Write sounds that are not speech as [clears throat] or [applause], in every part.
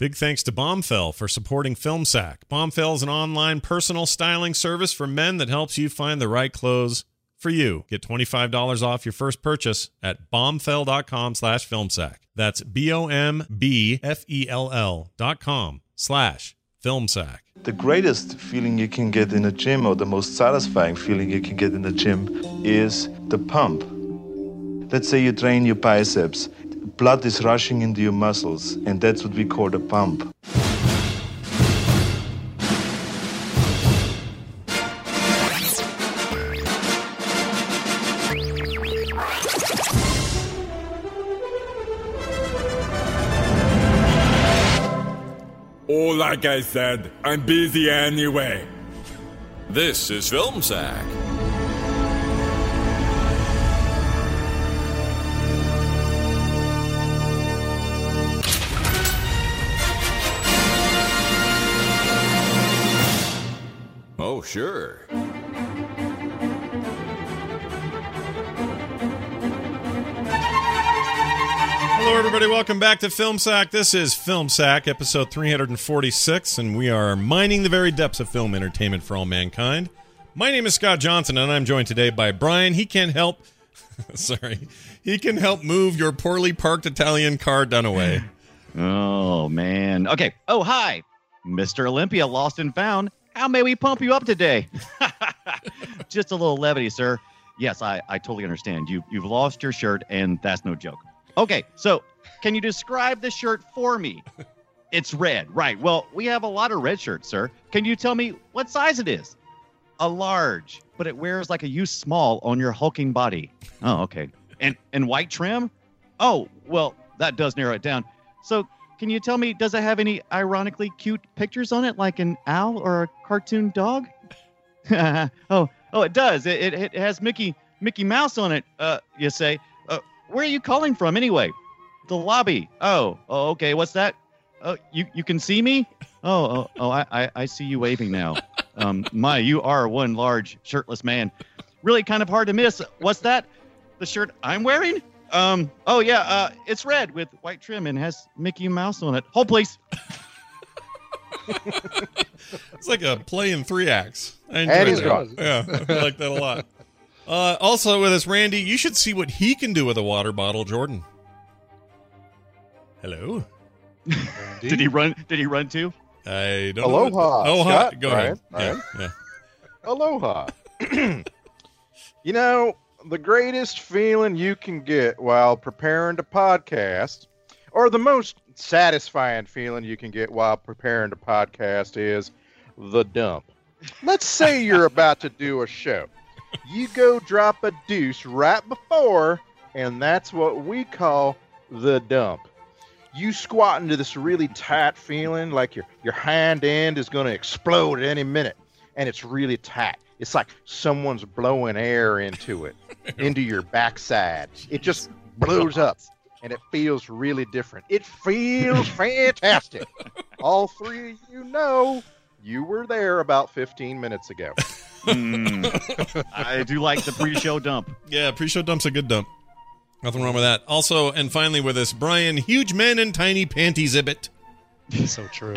Big thanks to Bombfell for supporting FilmSack. Bombfell is an online personal styling service for men that helps you find the right clothes for you. Get $25 off your first purchase at bombfell.com slash filmsack. That's B-O-M-B-F-E-L-L dot com slash filmsack. The greatest feeling you can get in a gym, or the most satisfying feeling you can get in the gym, is the pump. Let's say you train your biceps, blood is rushing into your muscles, and that's what we call the pump. Oh, like I said, I'm busy anyway. This is Film Sack. Sure. Hello, everybody. Welcome back to Film Sack. This is Film Sack, episode 346, and we are mining the very depths of film entertainment for all mankind. My name is Scott Johnson, and I'm joined today by Brian. He can't help. [laughs] sorry, he can help move your poorly parked Italian car Dunaway. [laughs] Oh man. Okay. Oh hi, Mr. Olympia, lost and found. How may we pump you up today? [laughs] Just a little levity, sir. Yes, I, I totally understand. You you've lost your shirt, and that's no joke. Okay, so can you describe the shirt for me? It's red, right? Well, we have a lot of red shirts, sir. Can you tell me what size it is? A large, but it wears like a U small on your hulking body. Oh, okay. And and white trim? Oh, well, that does narrow it down. So, can you tell me, does it have any ironically cute pictures on it, like an owl or a cartoon dog? [laughs] oh, oh, it does. It, it, it has Mickey Mickey Mouse on it. Uh, you say. Uh, where are you calling from anyway? The lobby. Oh, oh, okay. What's that? Oh, you you can see me? Oh, oh, oh I, I I see you waving now. Um, my, you are one large shirtless man. Really kind of hard to miss. What's that? The shirt I'm wearing? Um, oh yeah, uh, it's red with white trim and has Mickey Mouse on it. Hold please. [laughs] It's like a play in three acts. I enjoy And he's that. gone. Yeah, I like that a lot. Uh, also with us, Randy. You should see what he can do with a water bottle, Jordan. Hello. Did he run? Did he run too? I don't. know. Aloha, Oh, hi. Scott, Go Brian, ahead. Yeah, yeah. Aloha. [clears throat] you know, the greatest feeling you can get while preparing to podcast, or the most satisfying feeling you can get while preparing to podcast, is the dump. Let's say [laughs] you're about to do a show. You go drop a deuce right before, and that's what we call the dump. You squat into this really tight feeling like your, your hind end is going to explode at any minute and it's really tight. It's like someone's blowing air into it, [laughs] into your backside. It just blows up and it feels really different. It feels [laughs] fantastic. All three of you know you were there about 15 minutes ago. Hmm. I do like the pre-show dump. Yeah, pre-show dump's a good dump. Nothing wrong with that. Also, and finally with us, Brian, huge men and tiny panties exhibit. So true.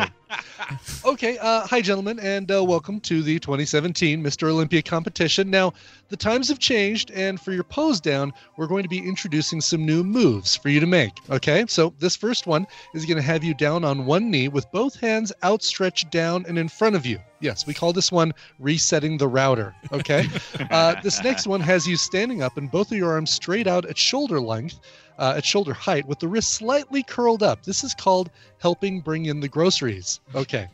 okay, uh, hi, gentlemen, and uh, welcome to the 2017 Mr. Olympia competition. Now, the times have changed, and for your pose down, we're going to be introducing some new moves for you to make. Okay, so this first one is going to have you down on one knee with both hands outstretched down and in front of you. Yes, we call this one resetting the router. Okay, [laughs] uh, this next one has you standing up and both of your arms straight out at shoulder length uh, at shoulder height with the wrist slightly curled up. This is called helping bring in the groceries. Okay.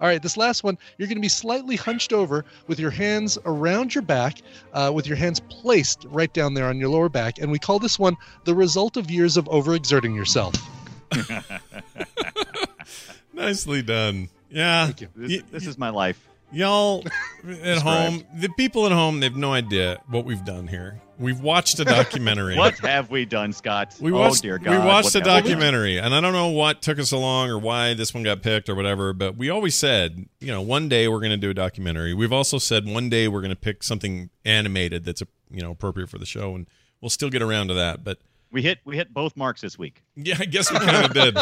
All right. This last one, you're going to be slightly hunched over with your hands around your back, uh, with your hands placed right down there on your lower back. And we call this one the result of years of overexerting yourself. [laughs] Nicely done. Yeah. Thank you. This, this is my life. Y'all [laughs] at home, the people at home, they have no idea what we've done here. We've watched a documentary. [laughs] What have we done, Scott? We oh watched, dear we watched what a have we done? documentary, and I don't know what took us along or why this one got picked or whatever, but we always said, you know, one day we're going to do a documentary. We've also said one day we're going to pick something animated that's, you know, appropriate for the show, and we'll still get around to that. But We hit we hit both marks this week. yeah, I guess we kind of did.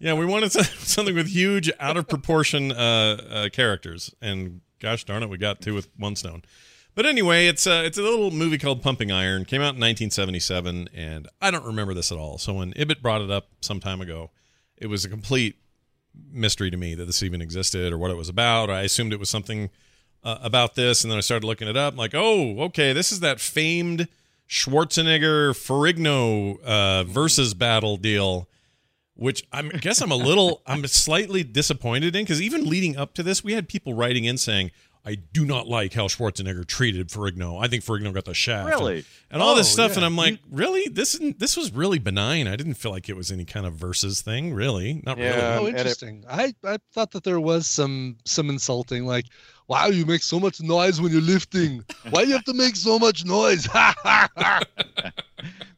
Yeah, we wanted [laughs] something with huge, out of proportion uh, uh, characters, and gosh darn it, we got two with one stone. But anyway, it's uh, it's a little movie called Pumping Iron. Came out in 1977, and I don't remember this at all. So when Ibbott brought it up some time ago, it was a complete mystery to me that this even existed or what it was about. I assumed it was something uh, about this, and then I started looking it up. like, oh, okay, this is that famed Schwarzenegger Ferrigno uh, versus battle deal, which I'm, I guess I'm a little, I'm slightly disappointed in because even leading up to this, we had people writing in saying. I do not like how Schwarzenegger treated Ferrigno. I think Ferrigno got the shaft. and- Really? And, all this Oh, stuff. yeah. And I'm like, really? This this was really benign. I didn't feel like it was any kind of versus thing, really. Not Yeah. really. oh, and it- interesting. I, I thought that there was some some insulting, like, wow, you make so much noise when you're lifting. Why do you have to make so much noise? Ha ha ha.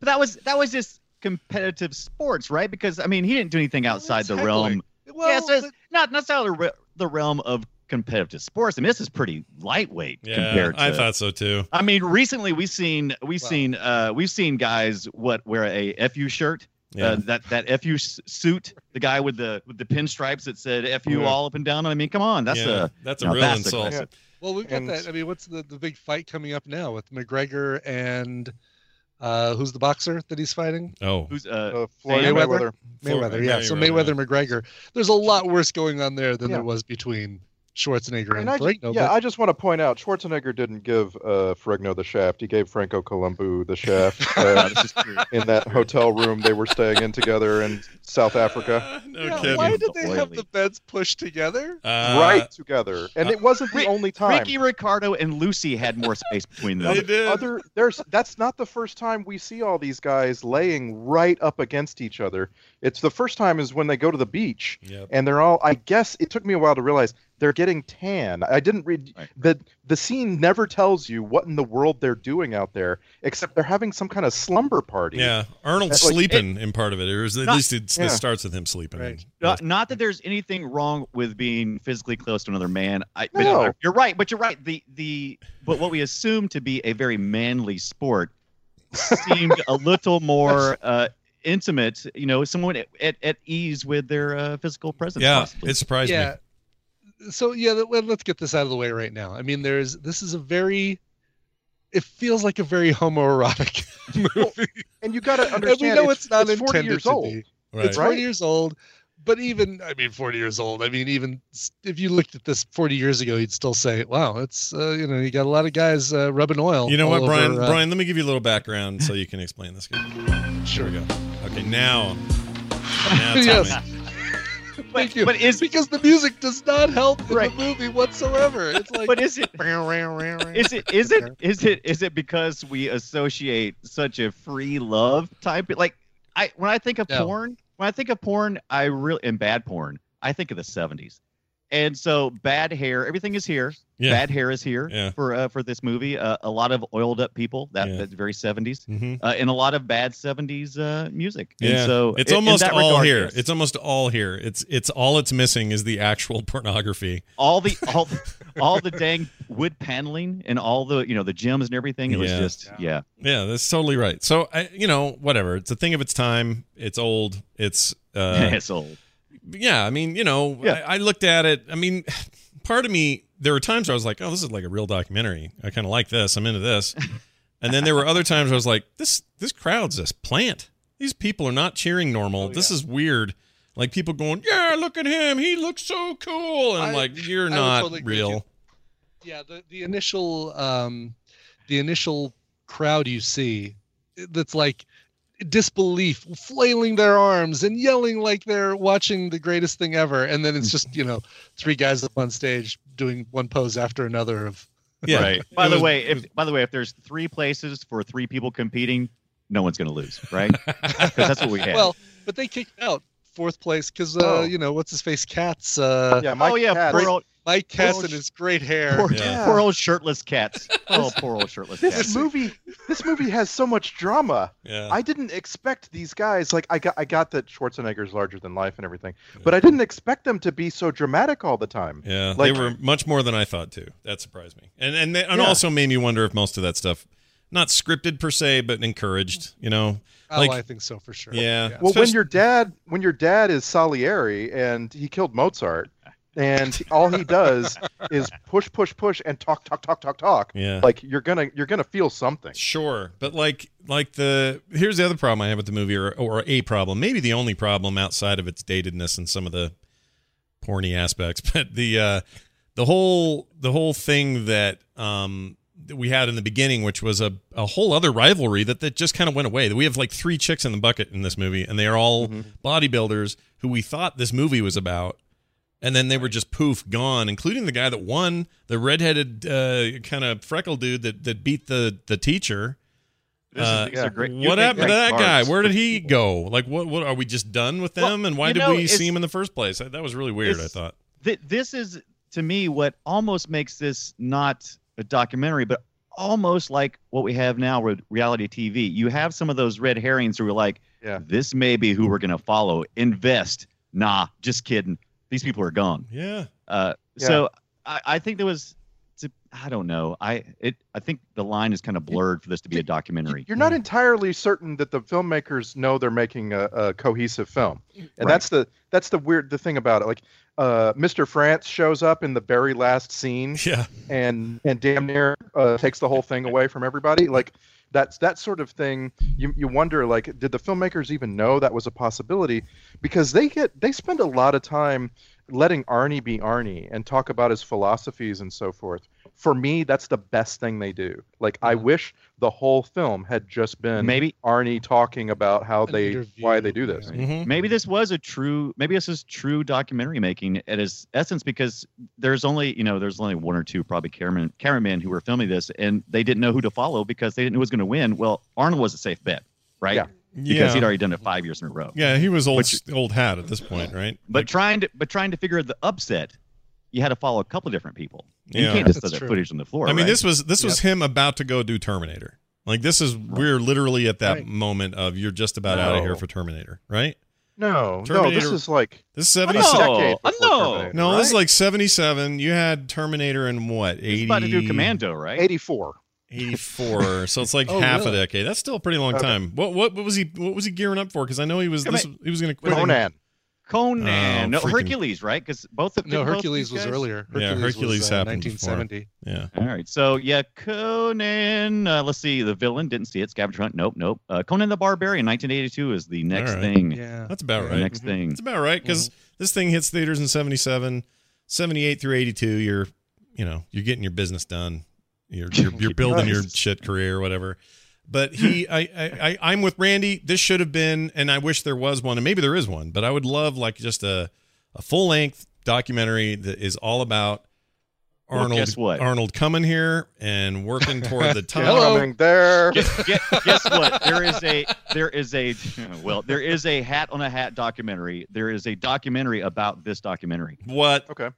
But that was that was just competitive sports, right? Because I mean, he didn't do anything outside it's the realm. Well, yeah, so it's but- not not outside the, the realm of competitive sports. I mean, this is pretty lightweight Yeah, compared to. I thought so too. I mean, recently we've seen we've Well- seen uh we've seen guys what wear a FU shirt. Yeah. Uh, that that FU suit, the guy with the with the pinstripes that said FU Yeah. all up and down. I mean, come on, that's Yeah, a that's a now real that's insult. aggressive. Well, we've got And- that. I mean, what's the, the big fight coming up now with McGregor and uh, who's the boxer that he's fighting? Oh, Who's uh, Uh, Floyd Mayweather? Mayweather. Mayweather. Yeah. So Mayweather, Mayweather McGregor. There's a lot worse going on there than Yeah. there was between Schwarzenegger and And I yeah, but- I just want to point out Schwarzenegger didn't give uh, Ferrigno the shaft. He gave Franco Columbu the shaft [laughs] uh, this is true. in that hotel room they were staying in together in South Africa. no Yeah, kidding. why did they have the beds pushed together? Uh, right together, and it wasn't the Rick- only time. Ricky Ricardo and Lucy had more space between them. They did. Other there's that's not the first time we see all these guys laying right up against each other. It's the first time is when they go to the beach Yep. and they're all. I guess it took me a while to realize they're getting tan. I didn't read Right. the the scene never tells you what in the world they're doing out there, except they're having some kind of slumber party. Yeah, Arnold's Like, sleeping in part of it, or is- at Not- least it, Yeah. it starts with him sleeping. Right. Not, not that there's anything wrong with being physically close to another man. I, but No. you're right. But you're right. The the but what we assume to be a very manly sport [laughs] seemed a little more uh, intimate. You know, someone at, at ease with their uh, physical presence. Yeah, possibly. it surprised yeah. me. So yeah, let- let- let's get this out of the way right now. I mean, there's this is a very. It feels like a very homoerotic [laughs] movie. and you got to and understand. we know it's, not 40 intended years to old. be. Right. It's 40 years old. But even, I mean, 40 years old. I mean, even if you looked at this 40 years ago, you'd still say, "Wow, it's uh, you know, you got a lot of guys uh, rubbing oil." You know what, Brian? over, uh, Brian, let me give you a little background so you can explain this. Sure. Here we go. Okay, now. [laughs] now yes. me. Thank you. but is- because the music does not help in Right. the movie whatsoever. It's like, But is it [laughs] is it is it is it is it because we associate such a free love type like I when I think of No. porn when I think of porn I really and bad porn I think of the 70s and so bad hair everything is here Yeah. bad hair is here Yeah. for uh, for this movie uh, a lot of oiled up people that Yeah. that's very 70s Mhm. uh, and a lot of bad 70s uh, music Yeah, and so it's in- in almost that all regard, here. yes. It's almost all here. It's it's all it's missing is the actual [laughs] pornography. all the [laughs] all all the dang wood paneling and all the you know the gems and everything it was Yeah. just yeah Yeah, that's totally right. So I, you know, whatever. It's a thing of its time. It's old. It's uh, [laughs] it's old yeah, I mean, you know, Yeah. I, I looked at it. I mean, [sighs] part of me, there were times where I was like, oh, this is like a real documentary. I kind of like this. I'm into this. and then there were other times where I was like, this this crowd's this plant. These people are not cheering normal. this is weird. Like people going, yeah, look at him. He looks so cool. And I'm I- like, you're I not totally real. Yeah, the, the initial um the initial crowd you see that's like disbelief, flailing their arms and yelling like they're watching the greatest thing ever. And then it's just, you know, three guys up on stage doing one pose after another of [laughs] Yeah. Right. By the way, if by the way, if there's three places for three people competing, no one's going to lose, right? [laughs] Because that's what we had. well, but they kicked out fourth place because uh, Oh. you know, what's his face? Katz uh Yeah, Mike oh yeah, Katz. Poor old, Mike Katz Poor and his great hair. poor, Yeah. poor old shirtless Katz. [laughs] Oh, poor old shirtless This Katz. movie, this movie has so much drama. Yeah. I didn't expect these guys. Like I got, I got that Schwarzenegger's larger than life and everything, but I didn't expect them to be so dramatic all the time. Yeah, Like- they were much more than I thought too. That surprised me, and and they, and Yeah. also made me wonder if most of that stuff, not scripted per se, but encouraged. You know, Oh, like I think so for sure. yeah. Well, when your dad, when your dad is Salieri and he killed Mozart, and all he does is push, push, push, and talk, talk, talk, talk, talk. Yeah. Like you're gonna, you're gonna feel something. Sure, but like like the here's the other problem I have with the movie, or or a problem, maybe the only problem outside of its datedness and some of the porny aspects, [laughs] but the uh the whole the whole thing that um that we had in the beginning, which was a, a whole other rivalry that, that just kind of went away. That We have like three chicks in the bucket in this movie, and they are all bodybuilders who we thought this movie was about. And then they were just poof gone, including the guy that won, the redheaded uh, kind of freckle dude that, that beat the the teacher. This Uh, these are great- What happened to that guy? Where did he go? Like, what? What are we just done with them? Well, and why did know, we see it's- him in the first place? That, that was really weird. I thought. Th- this is to me what almost makes this not a documentary, but almost like what we have now with reality TV. You have some of those red herrings who are like, Yeah. this may be who we're going to follow. Invest. Nah, just kidding. These people are gone. Yeah. Uh, Yeah. So I, I think there was, it's a- I don't know. I it I think the line is kind of blurred for this to be a documentary. You're not entirely certain that the filmmakers know they're making a, a cohesive film, and Right. that's the that's the weird the thing about it. Like, uh, Mr. France shows up in the very last scene, Yeah. and and damn near uh, takes the whole thing away from everybody. Like, that's that sort of thing. You you wonder like, did the filmmakers even know that was a possibility? Because they get they spend a lot of time letting Arnie be Arnie and talk about his philosophies and so forth. For me, that's the best thing they do. Like, I wish the whole film had just been Maybe- Arnie talking about how An they interview, why they do this. yeah. Mhm. Maybe this was a true. Maybe this is true documentary making at its essence because there's only you know there's only one or two probably cameramen cameramen who were filming this and they didn't know who to follow because they didn't know who was going to win. Well, Arnold was a safe bet, right? Yeah. Because Yeah. he'd already done it five years in a row. Yeah, he was old Which- old hat at this point, right? But Like, trying to but trying to figure the upset, you had to follow a couple of different people. You Yeah. can't just throw That's that true. footage on the floor. I mean, right? this was this was him about to go do Terminator. Like this is we're literally at that Right. moment of you're just about out of here for Terminator, right? No, no, this is like This is seventy no. seven. decade Oh, before no. Terminator, No, this is like seventy seven. You had Terminator in what He's eighty? about to do Commando, right? 84. 84 [laughs] so it's like Oh, half a decade that's still a pretty long Okay. time what, what what was he what was he gearing up for because i know he was this, he was gonna quit Conan. Conan, Oh, no, freaking- Hercules, right? Because both of No, Hercules was guys- earlier. Yeah, Hercules, Hercules was, uh, happened before. 1970. yeah All right, so yeah, Conan. Uh, let's see, the villain didn't see it. Scavenger Hunt, nope, nope. Uh, Conan the Barbarian, 1982 is the next All right. thing. Yeah. that's about The right next thing. It's about right because this thing hits theaters in 77, 78 through 82. You're, you know, you're getting your business done. You're you're, you're [laughs] building your shit career or whatever. But he, [laughs] I, I, I, I'm with Randy. This should have been, and I wish there was one, and maybe there is one. But I would love like just a, a full length documentary that is all about Well, Arnold. guess what? Arnold coming here and working toward the [laughs] top. Hello. Coming there. Guess, guess, guess what? There is a there is a well there is a hat on a hat documentary. There is a documentary about this documentary. What? Okay.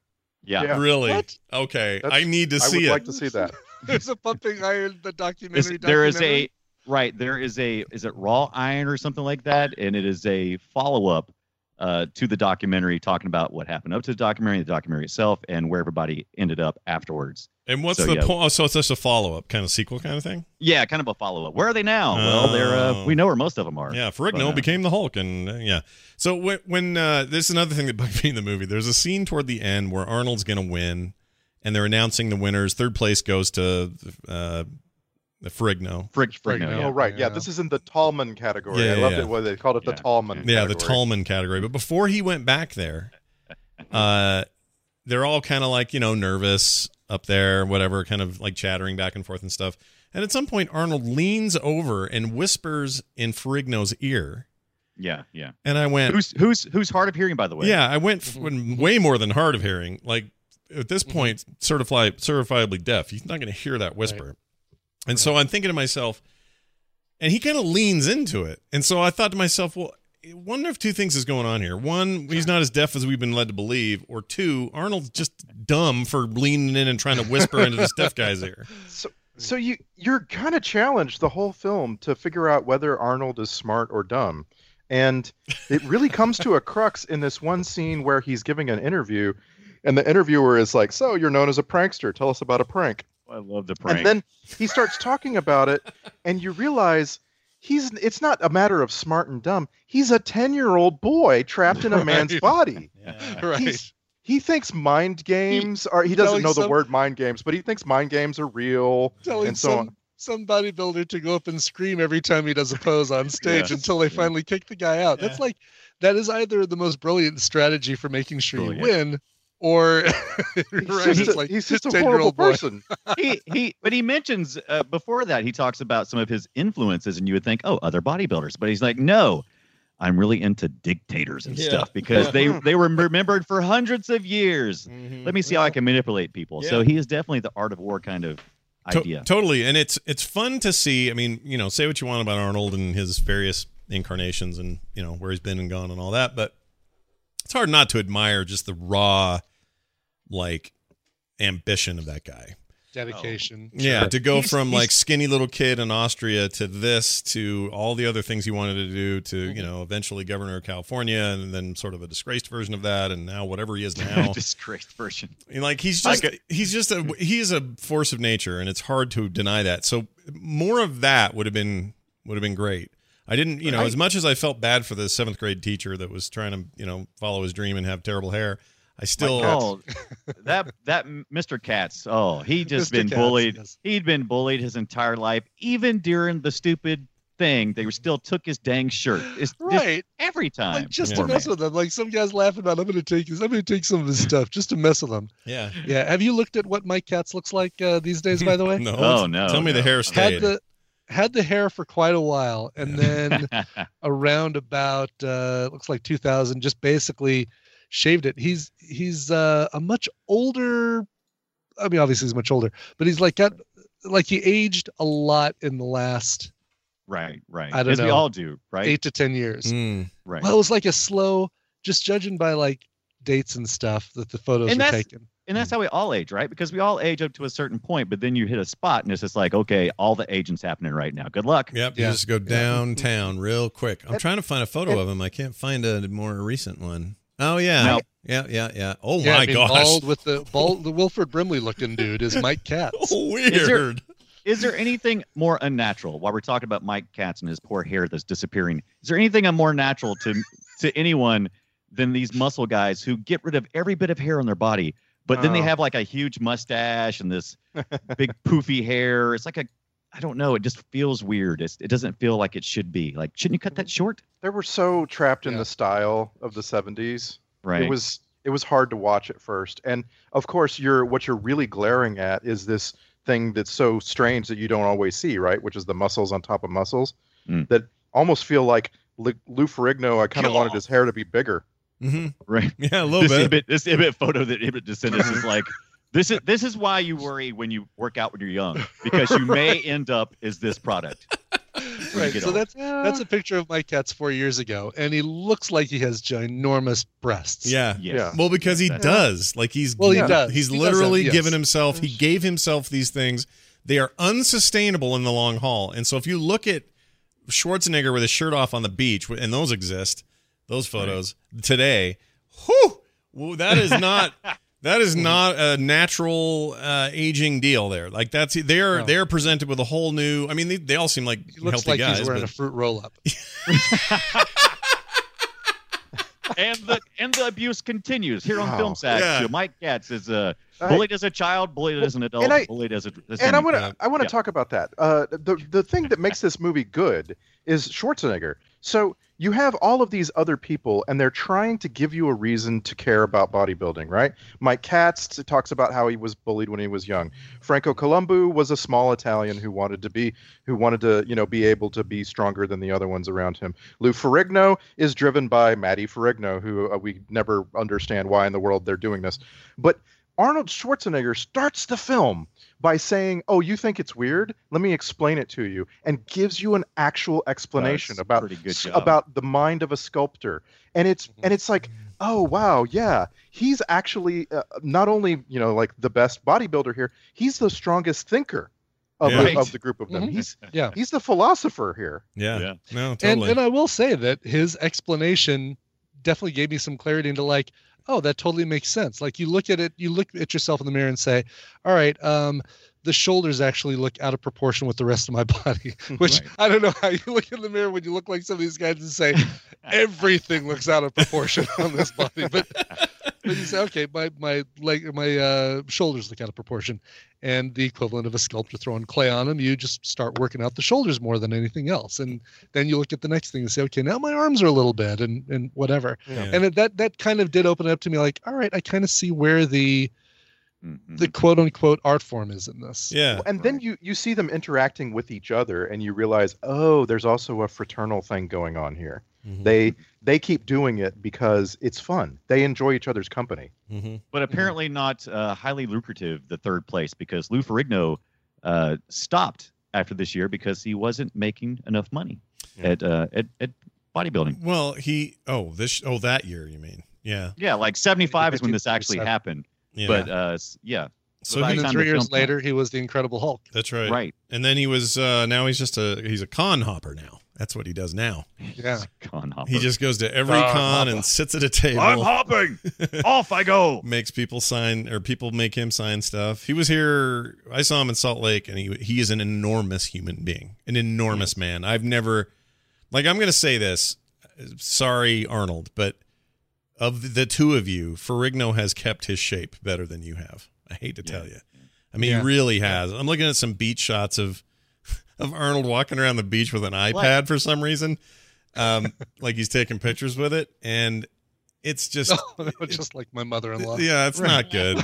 Yeah. Yeah. Really? What? Okay. That's- I need to see I would it. like to see that. There's a pumping iron, the Is- documentary. there is documentary. a right there is a is it raw iron or something like that and it is a follow-up uh, to the documentary, talking about what happened up to the documentary, the documentary itself, and where everybody ended up afterwards. And what's So, the yeah. point? Oh, so it's just a follow up kind of sequel kind of thing. Yeah, kind of a follow up. Where are they now? well, they're uh, Oh. we know where most of them are. Yeah, But, Ferrigno uh, became the Hulk, and uh, yeah. So when, when uh, this is another thing that bugged [laughs] me in the movie. There's a scene toward the end where Arnold's going to win, and they're announcing the winners. Third place goes to uh, the Ferrigno. Frig, Frigno, oh right, yeah. This is in the Tallman category. Yeah, I yeah, loved yeah. it when they called it the Tallman. Yeah, the. Tallman category. But before he went back there, [laughs] uh, they're all kind of like you know nervous up there, whatever, kind of like chattering back and forth and stuff. And at some point, Arnold leans over and whispers in Ferrigno's ear, Yeah, yeah. and I went, Who's who's who's hard of hearing, by the way? Yeah, I went f- way more than hard of hearing. Like at this mm-hmm. point, certified certifiably deaf. He's not going to hear that whisper. And so I'm thinking to myself, and he kind of leans into it. And so I thought to myself, well, I wonder if two things is going on here. One, he's not as deaf as we've been led to believe, or two, Arnold's just dumb for leaning in and trying to whisper into this deaf guy's ear. [laughs] So, so you you're kind of challenged the whole film to figure out whether Arnold is smart or dumb, and it really comes to a crux in this one scene where he's giving an interview, and the interviewer is like, "So you're known as a prankster. Tell us about a prank." I love the prank. And then he starts talking about it, and you realize he's it's not a matter of smart and dumb. He's a 10-year-old boy trapped in a man's Right. body. [laughs] right. He's, he thinks mind games are he doesn't know the some- word mind games, but he thinks mind games are real telling and so some on. some bodybuilder to go up and scream every time he does a pose on [laughs] stage Yes, until they yeah. finally kick the guy out. That's like that is either the most brilliant strategy for making sure you win, or [laughs] He's right, just, it's a, like he's just a 10-year-old horrible person. [laughs] he he but he mentions uh, before that he talks about some of his influences and you would think oh other bodybuilders but he's like no i'm really into dictators and Yeah. stuff because they [laughs] they were remembered for hundreds of years let me see how i can manipulate people so he is definitely the art of war kind of To- idea totally, and it's it's fun to see. I mean, you know, say what you want about Arnold and his various incarnations, and you know where he's been and gone and all that, but it's hard not to admire just the raw, like, ambition of that guy. dedication. Yeah, Sure. to go He's- from he's- like skinny little kid in Austria to this to all the other things he wanted to do to Mm-hmm. you know eventually governor of California and then sort of a disgraced version of that and now whatever he is [laughs] now. disgraced version And, like he's just could- he's just a he is a force of nature and it's hard to deny that. So more of that would have been would have been great. I didn't, you know, I- as much as I felt bad for the seventh grade teacher that was trying to, you know, follow his dream and have terrible hair, I still oh that that mr katz oh he just Mr. been Katz, bullied yes. he'd been bullied his entire life even during the stupid thing they still took his dang shirt it's just Right. every time Like just Yeah. to mess with them. Like some guys laughing about I'm gonna take his I'm gonna take some of his stuff just to mess with them. yeah. Yeah. Have you looked at what Mike Katz looks like uh, these days, by the way? [laughs] No. Oh, no, Tell me the no. hair had the had the hair for quite a while and then [laughs] around about uh looks like 2000 just basically shaved it. He's he's uh a much older i mean obviously he's much older but he's like got like he aged a lot in the last right right. I don't as we all do right? eight to ten years. Mm. right. Well it was like a slow just judging by like dates and stuff that the photos And were taken. and that's how we all age right? Because we all age up to a certain point but then you hit a spot and it's just like okay all the aging's happening right now. Good luck. Yep, you Yeah. just go downtown real quick. I'm trying to find a photo of him. I can't find a more recent one. Oh yeah, No. yeah, yeah, yeah. Oh yeah, my I mean, gosh, bald with the bald the wilford brimley looking dude is mike katz [laughs] oh, Is there- weird. is there anything more unnatural while we're talking about mike katz and his poor hair that's disappearing is there anything more natural to to anyone than these muscle guys who get rid of every bit of hair on their body but then they Oh. have like a huge mustache and this big poofy hair it's like a i don't know it just feels weird it's, it doesn't feel like it should be like shouldn't you cut that short They were so trapped in Yeah. the style of the 70s. right It was it was hard to watch at first. And of course, you're what you're really glaring at is this thing that's so strange that you don't always see, right? Which is the muscles on top of muscles Mm. that almost feel like Lu Lou Ferrigno. I kind of wanted his hair to be bigger. hmm right Yeah, a [laughs] little this bit. Ibbott, this Ibbott photo that Ibbott just sent us is like [laughs] this is [laughs] this is why you worry when you work out when you're young because you may [laughs] end up as this product. right so old. that's that's a picture of mike katz four years ago and he looks like he has ginormous breasts Yeah. Yes. Yeah. Well, because he does. Like he's Well, he does. He's He does literally have- given yes. himself. He gave himself these things. They are unsustainable in the long haul. And so if you look at Schwarzenegger with his shirt off on the beach, and those exist, those photos today. Whew, well, that is not [laughs] that is not a natural uh, aging deal there. Like that's they're No. they're presented with a whole new. I mean, they, they all seem like He looks healthy like guys. he's wearing but- a fruit roll up. [laughs] and the and the abuse continues here on Wow. Film Sack. Yeah. Mike Katz is uh, bullied as a child, bullied as an adult, and I- bullied as a. As and I an- want uh, to I want to yeah. talk about that. Uh, the the thing that makes this movie good is Schwarzenegger. So you have all of these other people, and they're trying to give you a reason to care about bodybuilding, right? Mike Katz talks about how he was bullied when he was young. Franco Columbu was a small Italian who wanted to be who wanted to you know be able to be stronger than the other ones around him. Lou Ferrigno is driven by Matty Ferrigno, who uh, we never understand why in the world they're doing this, but Arnold Schwarzenegger starts the film by saying, "Oh, you think it's weird? Let me explain it to you," and gives you an actual explanation Does. about good about the mind of a sculptor. And it's and it's like, "Oh, wow, yeah, he's actually uh, not only you know like the best bodybuilder here, he's the strongest thinker of, Yeah. the, of the group of them. Mhm. He's Yeah. he's the philosopher here." yeah. Yeah. no, And totally. and I will say that his explanation definitely gave me some clarity into like, oh, that totally makes sense. Like you look at it, you look at yourself in the mirror and say, all right, um, the shoulders actually look out of proportion with the rest of my [laughs] body. [laughs] Which Right. I don't know how you look in the mirror when you look like some of these guys and say [laughs] everything looks out of proportion on this body. But but you say, okay, my my leg my uh, shoulders look out of proportion. And the equivalent of a sculptor throwing clay on them, you just start working out the shoulders more than anything else. And then you look at the next thing and say, okay, now my arms are a little bit and and whatever. Yeah. And it, that that kind of did open it up to me like, all right, I kind of see where the Mhm. the quote unquote art form is in this. yeah. and then you you see them interacting with each other and you realize oh there's also a fraternal thing going on here Mhm. they they keep doing it because it's fun they enjoy each other's company Mhm. but apparently not uh, highly lucrative. The third place because Lou Ferrigno uh, stopped after this year because he wasn't making enough money Yeah. at, uh, at at bodybuilding. Well, he. Oh, this. Oh, that year. You mean? Yeah. Yeah, like seventy five is when this actually happened. Yeah. But uh, yeah, so by he, then three years film came- later, he was the Incredible Hulk. that's right. right, And then he was. uh Now he's just a. He's a con hopper now. That's what he does now. Yeah. Con Hopper. He just goes to every Con con hopper. and sits at a table. I'm hopping. [laughs] Off I go. makes people sign or people make him sign stuff. He was here. I saw him in Salt Lake, and he he is an enormous human being, an enormous man. I've never, like, I'm going to say this. Sorry, Arnold, but of the two of you, Ferrigno has kept his shape better than you have. I hate to tell you. I mean, Yeah. he really has. I'm looking at some beach shots of [laughs] of Arnold walking around the beach with an iPad for some reason, um, [laughs] like he's taking pictures with it, and it's just [laughs] just like my mother-in-law. yeah, it's not good.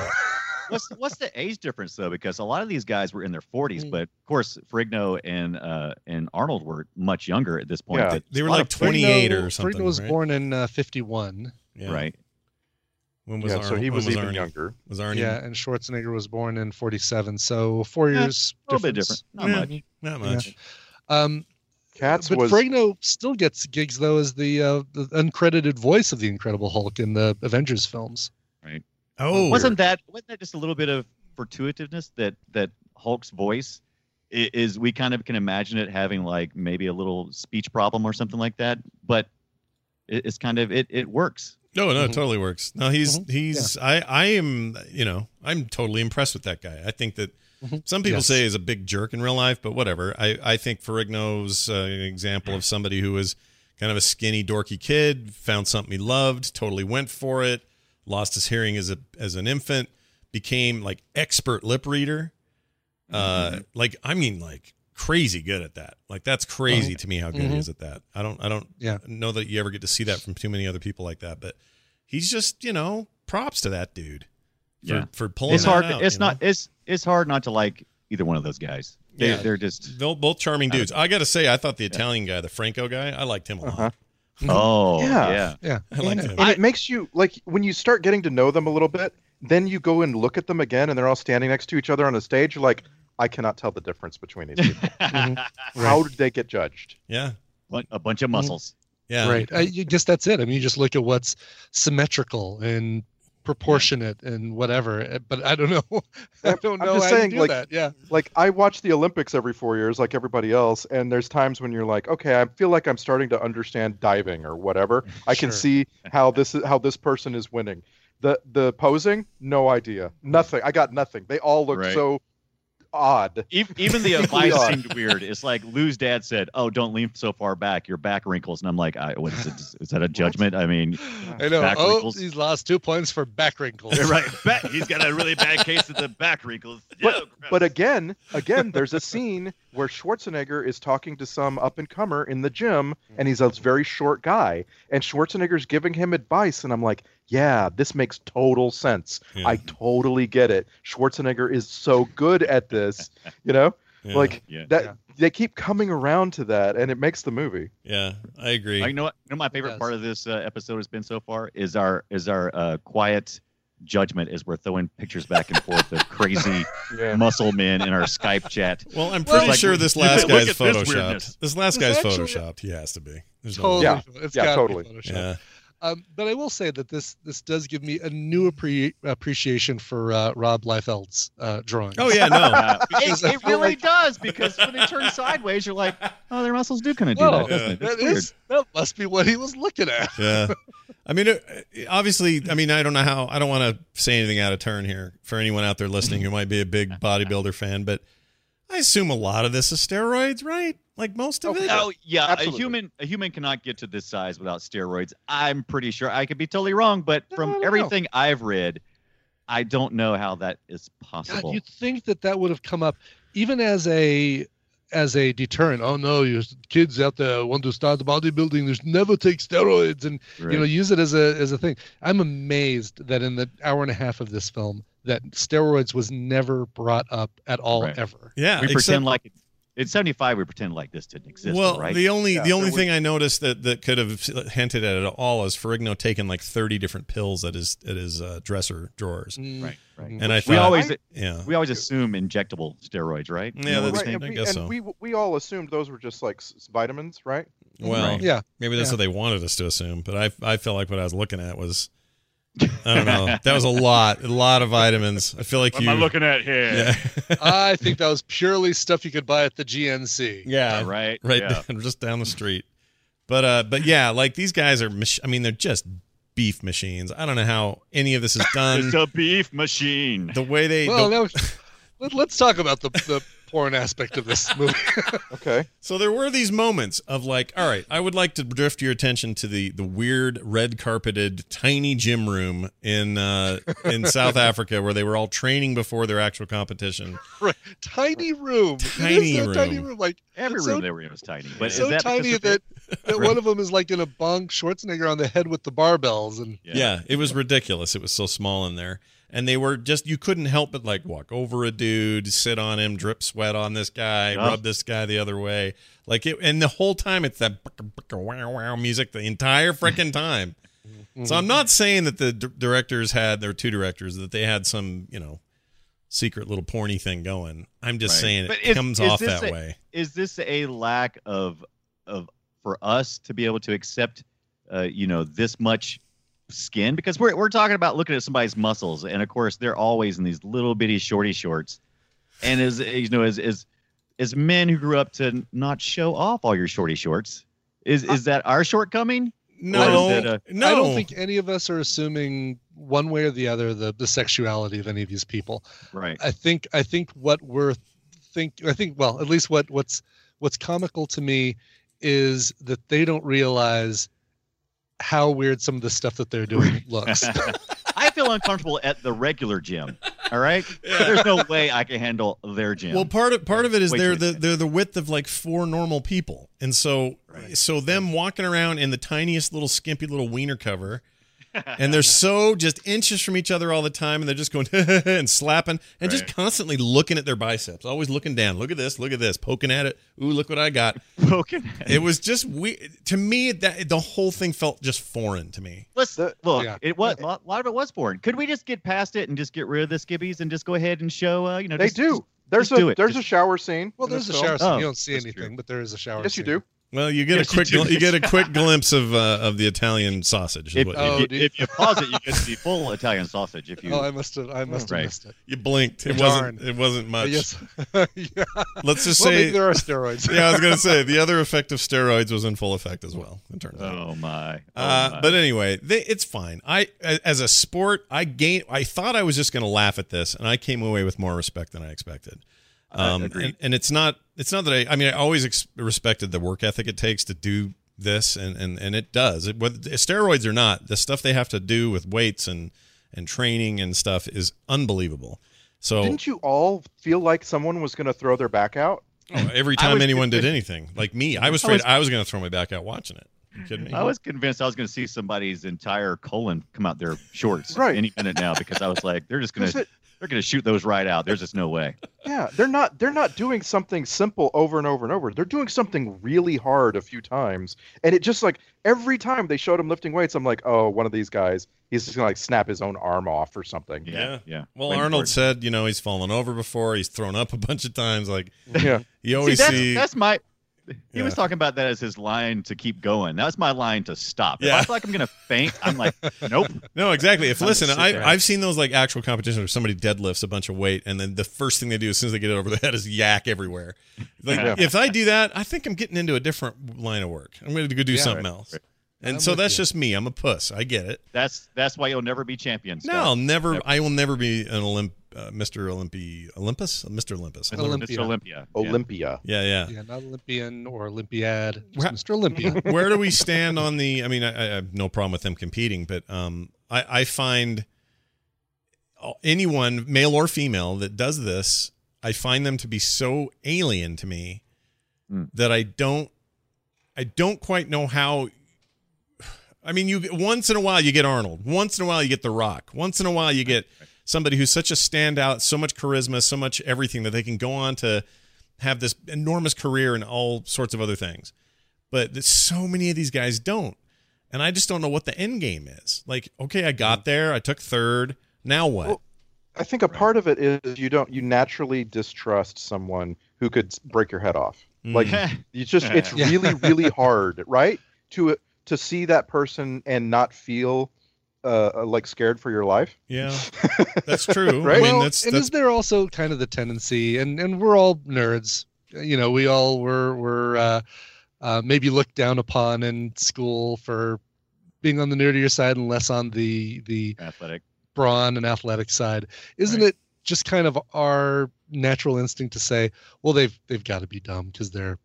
what's what's the age difference though? Because a lot of these guys were in their 40s, Mm. but of course Frigno and uh, and Arnold were much younger at this point. Yeah. That- They were like 28 Ferrigno- or something. Ferrigno was right? born in uh, 51. Yeah. right. When was yeah Arnold? so he when was, even Arnie? younger Was Arnie? Yeah, and Schwarzenegger was born in 47. So four Yeah, years. A little bit different. Not Yeah. much. Not Yeah. much. Um, Katz but was Ferrigno still gets gigs though as the, uh, the uncredited voice of the Incredible Hulk in the Avengers films. Right. Oh, Wasn't that wasn't that just a little bit of fortuitiveness that that Hulk's voice i- is we kind of can imagine it having like maybe a little speech problem or something like that, but it, it's kind of it it works. No, no, it Mhm. totally works. No, he's Mhm. he's I I am you know I'm totally impressed with that guy. I think that Mhm. some people Yes. say he's a big jerk in real life, but whatever. I I think Ferrigno's uh, an example of somebody who was kind of a skinny, dorky kid, found something he loved, totally went for it, lost his hearing as a as an infant, became like expert lip reader. Uh, Mm-hmm. like I mean, like crazy good at that. Like that's crazy to me how good he Mhm. is at that. I don't I don't Yeah. know that you ever get to see that from too many other people like that, but he's just you know props to that dude. For, Yeah. for pulling It's that hard. out, it's you know? not. It's it's hard not to like either one of those guys. They, Yeah. They're just. They're both charming dudes. I got to say, I thought the Italian guy, the Franco guy, I liked him a lot. Uh-huh. [laughs] Oh Yeah. yeah. Yeah. [laughs] I liked And- him. and it makes you like when you start getting to know them a little bit then you go and look at them again and they're all standing next to each other on a stage you're like i cannot tell the difference between these people [laughs] how did they get judged Yeah, Bun- a bunch of muscles. yeah, Right. I guess that's it. I mean, you just look at what's symmetrical and proportionate and whatever. uh, But I don't know. [laughs] I don't I'm know just how saying, you do like, that. Yeah. like I watch the Olympics every four years, like everybody else, and there's times when you're like, okay, I feel like I'm starting to understand diving or whatever. I can Sure. see how this is how this person is winning. The the posing, no idea, nothing. I got nothing. They all look Right. so odd. Even, even the [laughs] advice odd. seemed weird. It's like Lou's dad said, "Oh, don't lean so far back. Your back wrinkles." And I'm like, I, "What is it? Is that a judgment?" I mean, I know. back oh, wrinkles. he's lost two points for back wrinkles. [laughs] right. Back, he's got a really bad case of the back wrinkles. But, but again, again, there's a scene where Schwarzenegger is talking to some up and comer in the gym, and he's a very short guy, and Schwarzenegger's giving him advice, and I'm like, yeah, this makes total sense. Yeah. I totally get it. Schwarzenegger is so good at this, [laughs] you know, Yeah. like Yeah. that. Yeah. They keep coming around to that, and it makes the movie. Yeah, I agree. I know what. You know, my favorite does. part of this uh, episode has been so far is our is our uh, quiet judgment as we're throwing pictures back and forth of [laughs] crazy Yeah. muscle men in our Skype chat. Well, I'm pretty like, sure look this last guy's photoshopped. This last It's guy's actually- photoshopped. He has to be. There's Totally. way. Yeah. It's Yeah, gotta be totally. Yeah. Um, but I will say that this this does give me a new appre- appreciation for uh, Rob Liefeld's uh, drawing. Oh yeah, no. [laughs] [laughs] It, it really like- does because when they turn sideways, you're like, [laughs] oh, their muscles do kind of do Whoa, that. Doesn't it? that It's weird. is that must be what he was looking at. yeah. I mean, it, obviously, I mean, I don't know how. I don't want to say anything out of turn here for anyone out there listening who might be a big bodybuilder fan, but I assume a lot of this is steroids, right? Like most of Oh, it. Oh yeah, Absolutely. a human a human cannot get to this size without steroids. I'm pretty sure. I could be totally wrong, but No, from no, no. everything I've read, I don't know how that is God, possible. you'd think that that would have come up even as a as a deterrent. Oh no, your kids out there want to start bodybuilding. There's never take steroids and you know use it as a as a thing. I'm amazed that in the hour and a half of this film that steroids was never brought up at all Right. ever. yeah. we except- pretend like it, in '75 we pretend like this didn't exist. well, right? the only Yeah, the only there thing I noticed that that could have hinted at it all is Ferrigno taking like 30 different pills at his at his uh, dresser drawers, Mm, right, right. and I we always yeah, we always assume injectable steroids, right? Yeah, You know what that's- we Right, think? and I we, guess and so. we we all assumed those were just like vitamins, right? well, Right. Yeah. maybe that's Yeah. what they wanted us to assume, but I I felt like what I was looking at was. I don't know. That was a lot, a lot of vitamins. I feel like What you. am I looking at here? Yeah, I think that was purely stuff you could buy at the GNC. yeah, Yeah, right. right Yeah. down, just down the street. But uh, but yeah, like these guys are. Mach- I mean, they're just beef machines. I don't know how any of this is [laughs] done. It's a beef machine. the way they. Well, the- that was, [laughs] let, let's talk about the the porn aspect of this movie. [laughs] Okay. so there were these moments of like, all right, I would like to drift your attention to the the weird red carpeted tiny gym room in uh, in South [laughs] Africa where they were all training before their actual competition. right. Tiny room. It is Tiny a Tiny room. room. Like Every room so, they were in was tiny, but so is that tiny because of that, that one of [laughs] them is like in a bunk, Schwarzenegger on the head with the barbells, and Yeah. it was ridiculous. It was so small in there. And they were just you couldn't help but like walk over a dude, sit on him, drip sweat on this guy, Yeah. rub this guy the other way. Like it and the whole time it's that wow wow music the entire freaking time. [laughs] So I'm not saying that the d- directors had there were two directors that they had some, you know, secret little porny thing going. I'm just Right. saying it is- comes is off that a- way. is this a lack of of for us to be able to accept uh, you know this much skin because we're we're talking about looking at somebody's muscles and of course they're always in these little bitty shorty shorts. And as you know as as as men who grew up to not show off all your shorty shorts is is that our shortcoming? No, Or is it a- no. I don't think any of us are assuming one way or the other the the sexuality of any of these people. right. I think I think what we're think I think well at least what what's what's comical to me is that they don't realize how weird some of the stuff that they're doing looks. [laughs] I feel uncomfortable at the regular gym all right? [laughs] There's no way I can handle their gym. Well, part of part of it is they're the they're the width of like four normal people, and so so them walking around in the tiniest little skimpy little wiener cover, [laughs] and they're so just inches from each other all the time, and they're just going [laughs] and slapping and just constantly looking at their biceps, always looking down. Look at this, look at this, poking at it. Ooh, look what I got. [laughs] Poking. It was just we to me that the whole thing felt just foreign to me. Let's The- look. Yeah. It was a lot, lot of it was foreign. Could we just get past it and just get rid of the skibbies and just go ahead and show? Uh, you know, They just- do. just- There's just do a it. there's Just- a shower scene. well, in there's a shower scene. Oh, you don't see anything, true. but there is a shower Yes, you do. Well, you get Yes, a quick you do. you get a quick [laughs] glimpse of uh, of the Italian sausage. If, what Oh, you, if, you, you- if you pause it, you get the full Italian sausage. If you, Oh, I must have. I must have Right. missed it. you blinked. It Darn. wasn't. It wasn't Uh, much. yes. [laughs] yeah. Let's just Well, say. maybe there are steroids. [laughs] yeah, I was gonna say the other effect of steroids was in full effect as well. It turns out. oh my. Oh Uh, my. but anyway, they, it's fine. I a- as a sport, I gain. I thought I was just going to laugh at this, and I came away with more respect than I expected. Um, and, and it's not. It's not that I. I mean, I always ex- respected the work ethic it takes to do this, and and and it does. It, whether steroids or not, the stuff they have to do with weights and and training and stuff is unbelievable. So Didn't you all feel like someone was going to throw their back out? oh, every time was anyone did anything, like me, I was afraid I was going to throw my back out watching it. You kidding me? I was convinced I was going to see somebody's entire colon come out their shorts Right. any minute now because I was like, they're just going to it- they're going to shoot those right out. There's just no way. Yeah, they're not they're not doing something simple over and over and over. They're doing something really hard a few times. And it just like every time they showed him lifting weights, I'm like, "Oh, one of these guys, he's just going to like snap his own arm off or something." Yeah, Yeah. yeah. Well, Waiting Arnold said, you know, he's fallen over before. He's thrown up a bunch of times. Like Yeah. [laughs] you always see, that's, see. that's my. [laughs] He Yeah. was talking about that as his line to keep going. That's my line to stop. If I feel like I'm going to faint, I'm like, nope. [laughs] no, exactly. If Time to listen, I, down. I've seen those like actual competitions where somebody deadlifts a bunch of weight, and then the first thing they do as soon as they get it over the head is yak everywhere. Like Yeah. if I do that, I think I'm getting into a different line of work. I'm going to go do Yeah. something Right. else. And I'm so that's you. just me. I'm a puss. I get it. That's that's why you'll never be champion. No, I'll never. Never. I will never be an Olymp, uh, Mr. Olympi, Olympus, Mr. Olympus. Mr. Olympia. Mr. Olympia. Yeah. Olympia. Yeah, yeah. Yeah, not Olympian or Olympiad, just Mr. Olympia. [laughs] where do we stand on the? I mean, I, I have no problem with them competing, but um, I, I find anyone, male or female, that does this, I find them to be so alien to me Hmm. that I don't, I don't quite know how. I mean, you once in a while you get Arnold, once in a while you get The Rock, once in a while you get somebody who's such a standout, so much charisma, so much everything that they can go on to have this enormous career and all sorts of other things. But so many of these guys don't. And I just don't know what the end game is. Like, okay, I got there, I took third. Now what? Well, I think a part of it is you don't you naturally distrust someone who could break your head off. Like Mm. [laughs] you just it's Yeah. really really hard, right? To to see that person and not feel uh, uh, like scared for your life. yeah, [laughs] that's true. Right? I mean, well, that's, and that's is there also kind of the tendency, and and we're all nerds, you know, we all were were uh, uh, maybe looked down upon in school for being on the nerdier side and less on the the Athletic. brawn and athletic side. Isn't Right. it just kind of our natural instinct to say, well, they've they've got to be dumb because they're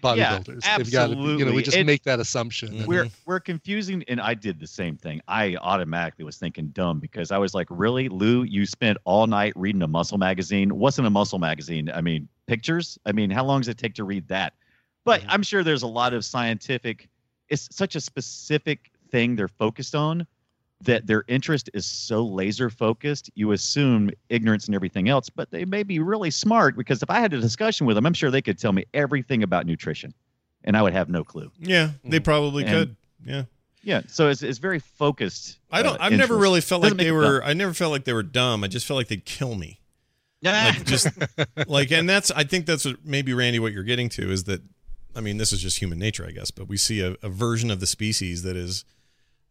bodybuilders. they've got to, you know, absolutely. we just It- make that assumption. We're we're confusing, and I did the same thing. I automatically was thinking dumb because I was like, "Really, Lou? You spent all night reading a muscle magazine? What's in a muscle magazine? I mean, pictures. I mean, how long does it take to read that?" But mm-hmm. I'm sure there's a lot of scientific. It's such a specific thing they're focused on that their interest is so laser focused. You assume ignorance and everything else, but they may be really smart because if I had a discussion with them, I'm sure they could tell me everything about nutrition, and I would have no clue. yeah, they probably And- could. Yeah, Yeah, so it's, it's very focused. I don't. uh, I've never really felt Doesn't like they make it were. I never felt like they were dumb. I just felt like they'd kill me. dumb. Like just [laughs] like, and that's. I think that's what maybe Randy. What you're getting to is that. I mean, this is just human nature, I guess. But we see a, a version of the species that is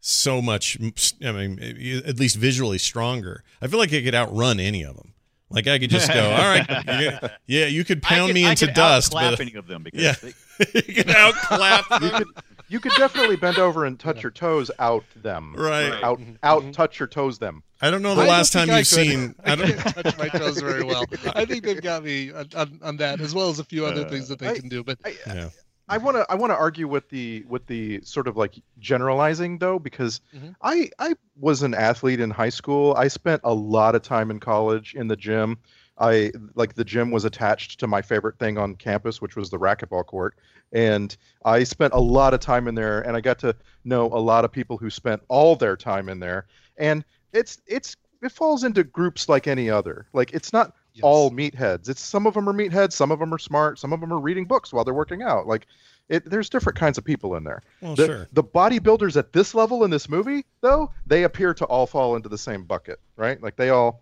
so much. I mean, eh, at least visually stronger. I feel like it could outrun any of them. Like I could just go, all right, [laughs] you yeah, you could pound could- me I into could dust, outclap but any of them because [laughs] Yeah. they- [laughs] you could outclap You could you could definitely bend over and touch your toes out them. Right. Out mm-hmm. out mm-hmm. touch your toes them. I don't know the I last time I you've could. seen. I I don't. can't touch my toes very well. I think they've got me on, on, on that, as well as a few other uh, things that they I- can do. But I, Yeah. I want to I want to argue with the with the sort of like generalizing though because Mhm. I I was an athlete in high school. I spent a lot of time in college in the gym. I like the gym was attached to my favorite thing on campus, which was the racquetball court, and I spent a lot of time in there, and I got to know a lot of people who spent all their time in there, and it's it's it falls into groups like any other. Like it's not Yes. all meatheads. It's some of them are meatheads, some of them are smart, some of them are reading books while they're working out. Like it, there's different kinds of people in there. Well, the, sure. the bodybuilders at this level in this movie, though, they appear to all fall into the same bucket, right? Like they all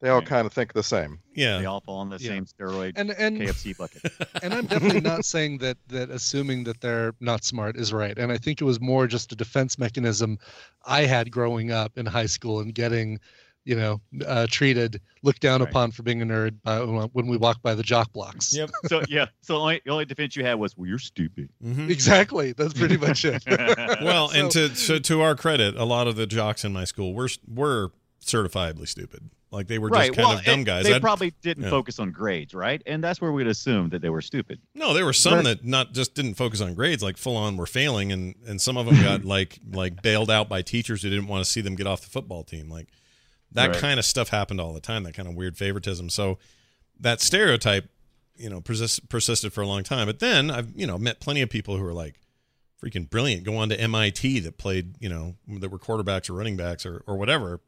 They all kind of think the same. Yeah. They all fall in the Yeah. same steroid And and KFC bucket. [laughs] and I'm definitely not saying that that assuming that they're not smart is right. And I think it was more just a defense mechanism I had growing up in high school and getting, you know, uh, treated, looked down Right. upon for being a nerd by, when we walked by the jock blocks. Yep. so [laughs] yeah, so the only, the only defense you had was, well, you're stupid. Mhm. Exactly. That's pretty [laughs] much it. [laughs] Well, and to, to to our credit, a lot of the jocks in my school were were certifiably stupid. Like they were just right. kind well, of dumb guys. They I'd- probably didn't yeah. focus on grades, right? And that's where we'd assume that they were stupid. No, there were some Right. that not just didn't focus on grades, like full on were failing, and and some of them got like like bailed out by teachers who didn't want to see them get off the football team. Like that Right. kind of stuff happened all the time. That kind of weird favoritism. So that stereotype, you know, persist, persisted for a long time. But then I've you know met plenty of people who are like freaking brilliant, go on to MIT that played you know that were quarterbacks or running backs or or whatever.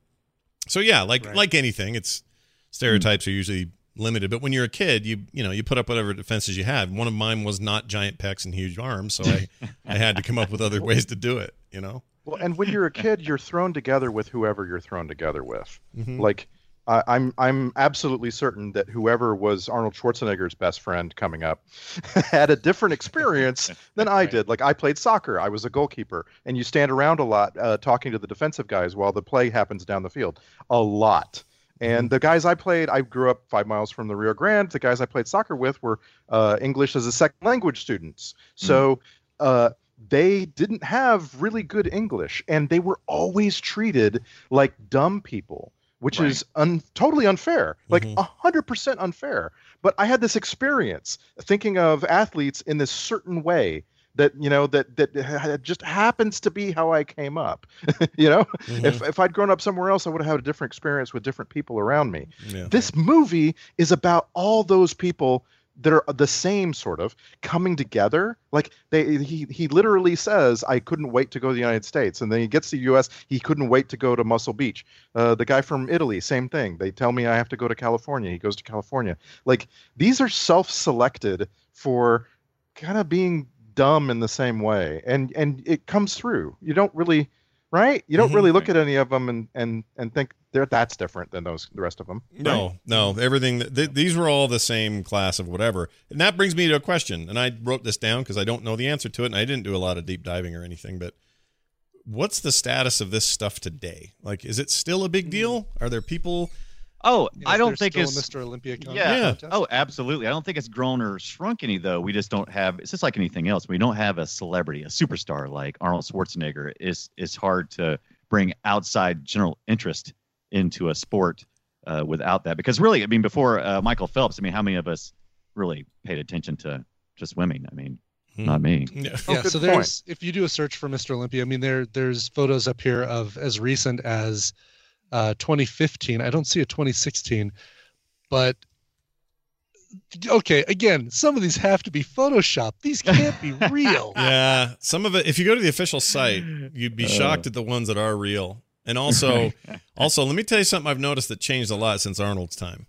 So yeah, like Right. like anything, it's hmm. stereotypes are usually limited. But when you're a kid, you you know you put up whatever defenses you had. One of mine was not giant pecs and huge arms, so I I had to come up with other ways to do it. You know. Well, and when you're a kid, you're thrown together with whoever you're thrown together with. Mhm. Like, I I'm I'm absolutely certain that whoever was Arnold Schwarzenegger's best friend coming up [laughs] had a different experience [laughs] than I did. Like, I played soccer. I was a goalkeeper, and you stand around a lot uh, talking to the defensive guys while the play happens down the field. A lot. And the guys I played, I grew up five miles from the Rio Grande. The guys I played soccer with were uh, English as a second language students. So uh, they didn't have really good English, and they were always treated like dumb people, which is un- totally unfair, like mm-hmm. a hundred percent unfair. But I had this experience thinking of athletes in this certain way that you know that that just happens to be how I came up. [laughs] you know, mm-hmm. if if I'd grown up somewhere else, I would have had a different experience with different people around me. Yeah. This movie is about all those people that are the same sort of coming together. Like they he he literally says, I couldn't wait to go to the United States. And then he gets to the US, he couldn't wait to go to Muscle Beach. Uh, the guy from Italy, same thing. They tell me I have to go to California. He goes to California. Like these are self-selected for kind of being dumb in the same way. And and it comes through. You don't really right? You don't Mhm. really look at any of them and and and think they're that's different than those the rest of them. No, no, everything. Th- these were all the same class of whatever, and that brings me to a question. And I wrote this down because I don't know the answer to it, and I didn't do a lot of deep diving or anything. But what's the status of this stuff today? Like, is it still a big deal? Are there people? Oh, Is I don't think still a it's Mr. Olympia con- Yeah. Yeah. Oh, absolutely. I don't think it's grown or shrunk any though. We just don't have. It's just like anything else. We don't have a celebrity, a superstar like Arnold Schwarzenegger. It's it's hard to bring outside general interest into a sport uh, without that. Because really, I mean, before uh, Michael Phelps, I mean, how many of us really paid attention to to swimming? I mean, Hmm. not me. Yeah. Oh, yeah, good so point. there's if you do a search for Mr. Olympia, I mean there there's photos up here of as recent as uh 2015. I don't see a 2016, but okay, again, some of these have to be photoshopped. These can't be [laughs] real. Yeah, some of it. If you go to the official site, you'd be shocked at the ones that are real. And also, [laughs] also, let me tell you something I've noticed that changed a lot since Arnold's time.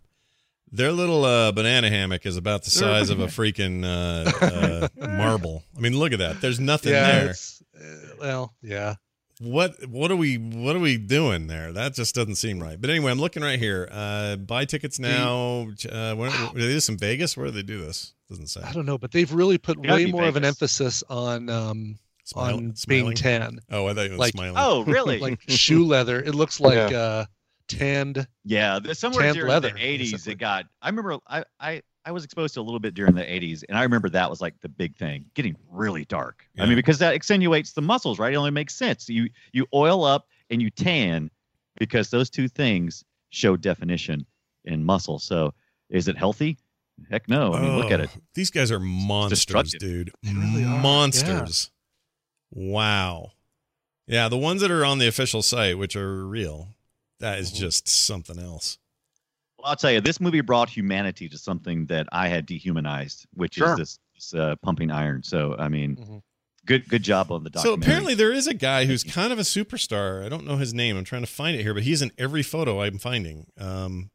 Their little uh, banana hammock is about the size of a [laughs] freaking uh, uh, marble. I mean, look at that. There's nothing yeah, there. uh, well, yeah. What what are we what are we doing there? That just doesn't seem right. But anyway, I'm looking right here. Uh, buy tickets now. Uh, when, do they do this in Vegas? Where do they do this? Doesn't say. I don't know, but they've really put way be more of an emphasis on um Smile- on smiling? being tan. Oh, I thought you were Like- smiling. Oh, [laughs] really? Like shoe leather. It looks like Yeah. uh tanned Yeah, somewhere Tanned during leather, the 80s it got. I remember I, I I was exposed to a little bit during the 80s, and I remember that was like the big thing, getting really dark. I mean, because that extenuates the muscles, right? It only makes sense. You you oil up and you tan because those two things show definition in muscle. So, is it healthy? Heck no. I mean, look at Oh, it. These guys are monsters, dude. Really are, monsters. Wow. Yeah, the ones that are on the official site, which are real, that is Mhm. just something else. I'll tell you, this movie brought humanity to something that I had dehumanized, which Sure. is this, this uh, pumping iron. So, I mean, Mhm. good good job on the So apparently there is a guy who's kind of a superstar. I don't know his name. I'm trying to find it here, but he's in every photo I'm finding. Um,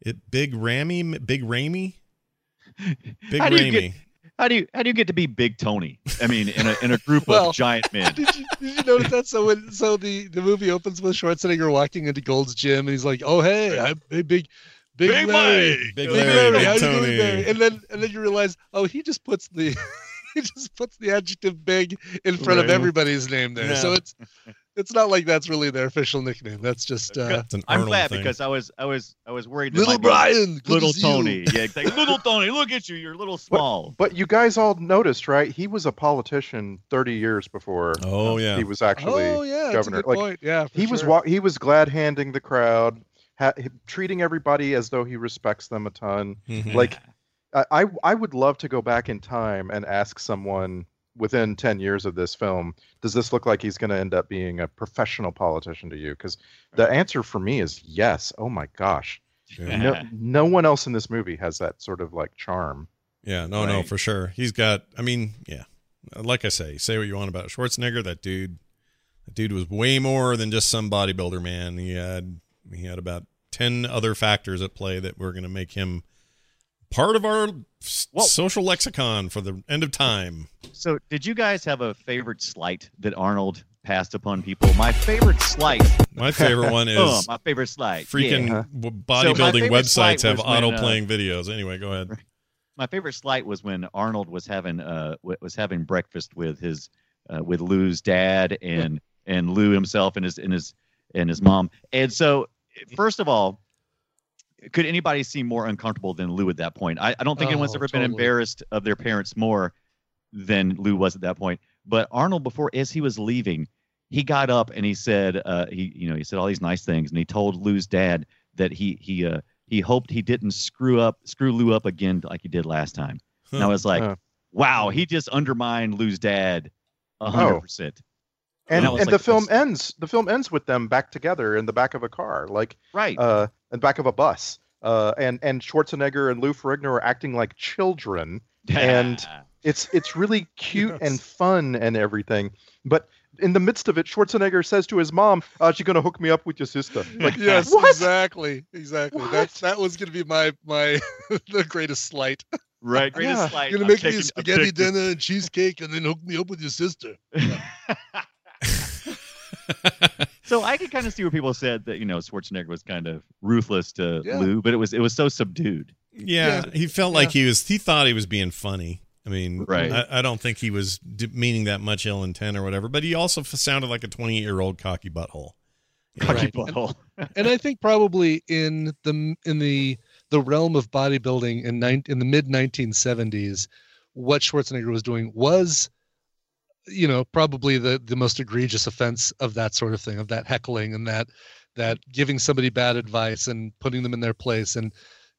it Big Rammy, Big Ramey, [laughs] Big How do you Ramey. how do you how do you get to be Big Tony? I mean, in a in a group [laughs] Well, of giant [laughs] men. Did you, did you notice that? So when so the the movie opens with Schwarzenegger walking into Gold's gym, and he's like, "Oh hey, I'm hey, big, big, Big Larry, Mike. Big Big Larry, Larry, Big how Tony. Larry?" And then and then you realize, oh, he just puts the [laughs] he just puts the adjective "big" in front of everybody's name there. So it's it's not like that's really their official nickname. That's just uh, It's an I'm glad thing. because I was I was I was worried. little Brian, little. Tony. [laughs] Yeah, exactly. little Tony, look at you. You're a little small. But you guys all noticed, right? He was a politician 30 years before Oh yeah. he was actually Oh yeah, that's a governor. good Like point. Yeah, for he was wa- he was glad handing the crowd, ha- treating everybody as though he respects them a ton. Mhm. Like I I I would love to go back in time and ask someone within 10 years of this film, does this look like he's going to end up being a professional politician to you? Because the answer for me is yes. Oh my gosh. Yeah. No, no one else in this movie has that sort of like charm. Yeah, no, no, for sure. He's got. I mean, yeah, like I say, say what you want about Schwarzenegger. That dude, that dude was way more than just some bodybuilder. Man, he had he had about ten other factors at play that were going to make him part of our Whoa. social lexicon for the end of time. So, did you guys have a favorite slight that Arnold passed upon people? My favorite slight. My favorite one [laughs] is my favorite slight. freaking Yeah. bodybuilding slight websites have auto uh, playing videos. Anyway, go ahead. My favorite slight was when Arnold was having uh was having breakfast with his uh, with Lou's dad and and Lou himself and his and his and his mom. And so, first of all, could anybody seem more uncomfortable than Lou at that point? I, I don't think anyone's Oh, ever been embarrassed of their parents more than Lou was at that point. But Arnold, before as he was leaving, he got up and he said, uh, he you know he said all these nice things, and he told Lou's dad that he he uh, he hoped he didn't screw up screw Lou up again like he did last time. And I was like, Huh. wow, he just undermined Lou's dad a Oh. hundred percent. And that was and like the film this- ends the film ends with them back together in the back of a car, like Right. uh in the back of a bus. Uh and and Schwarzenegger and Lou Ferrigno are acting like children. and- It's it's really cute and fun and everything. But in the midst of it, Schwarzenegger says to his mom, uh, she's gonna hook me up with your sister. [laughs] Like yes, what? exactly, exactly. What? That's that was gonna be my my [laughs] the greatest slight. right. Greatest Yeah. slight. You're I'm gonna make me a spaghetti picture. dinner and cheesecake, and then hook me up with your sister. [laughs] [laughs] So I could kind of see where people said that you know Schwarzenegger was kind of ruthless to Yeah. Lou, but it was it was so subdued. Yeah, he felt like he was. He thought he was being funny. I mean, Right. I, I don't think he was d- meaning that much ill intent or whatever. But he also f- sounded like a twenty-year-old cocky butthole. Cocky Right. butthole. [laughs] and I think probably in the in the the realm of bodybuilding in nine, in the mid 1970s, what Schwarzenegger was doing was, you know, probably the the most egregious offense of that sort of thing, of that heckling and that that giving somebody bad advice and putting them in their place and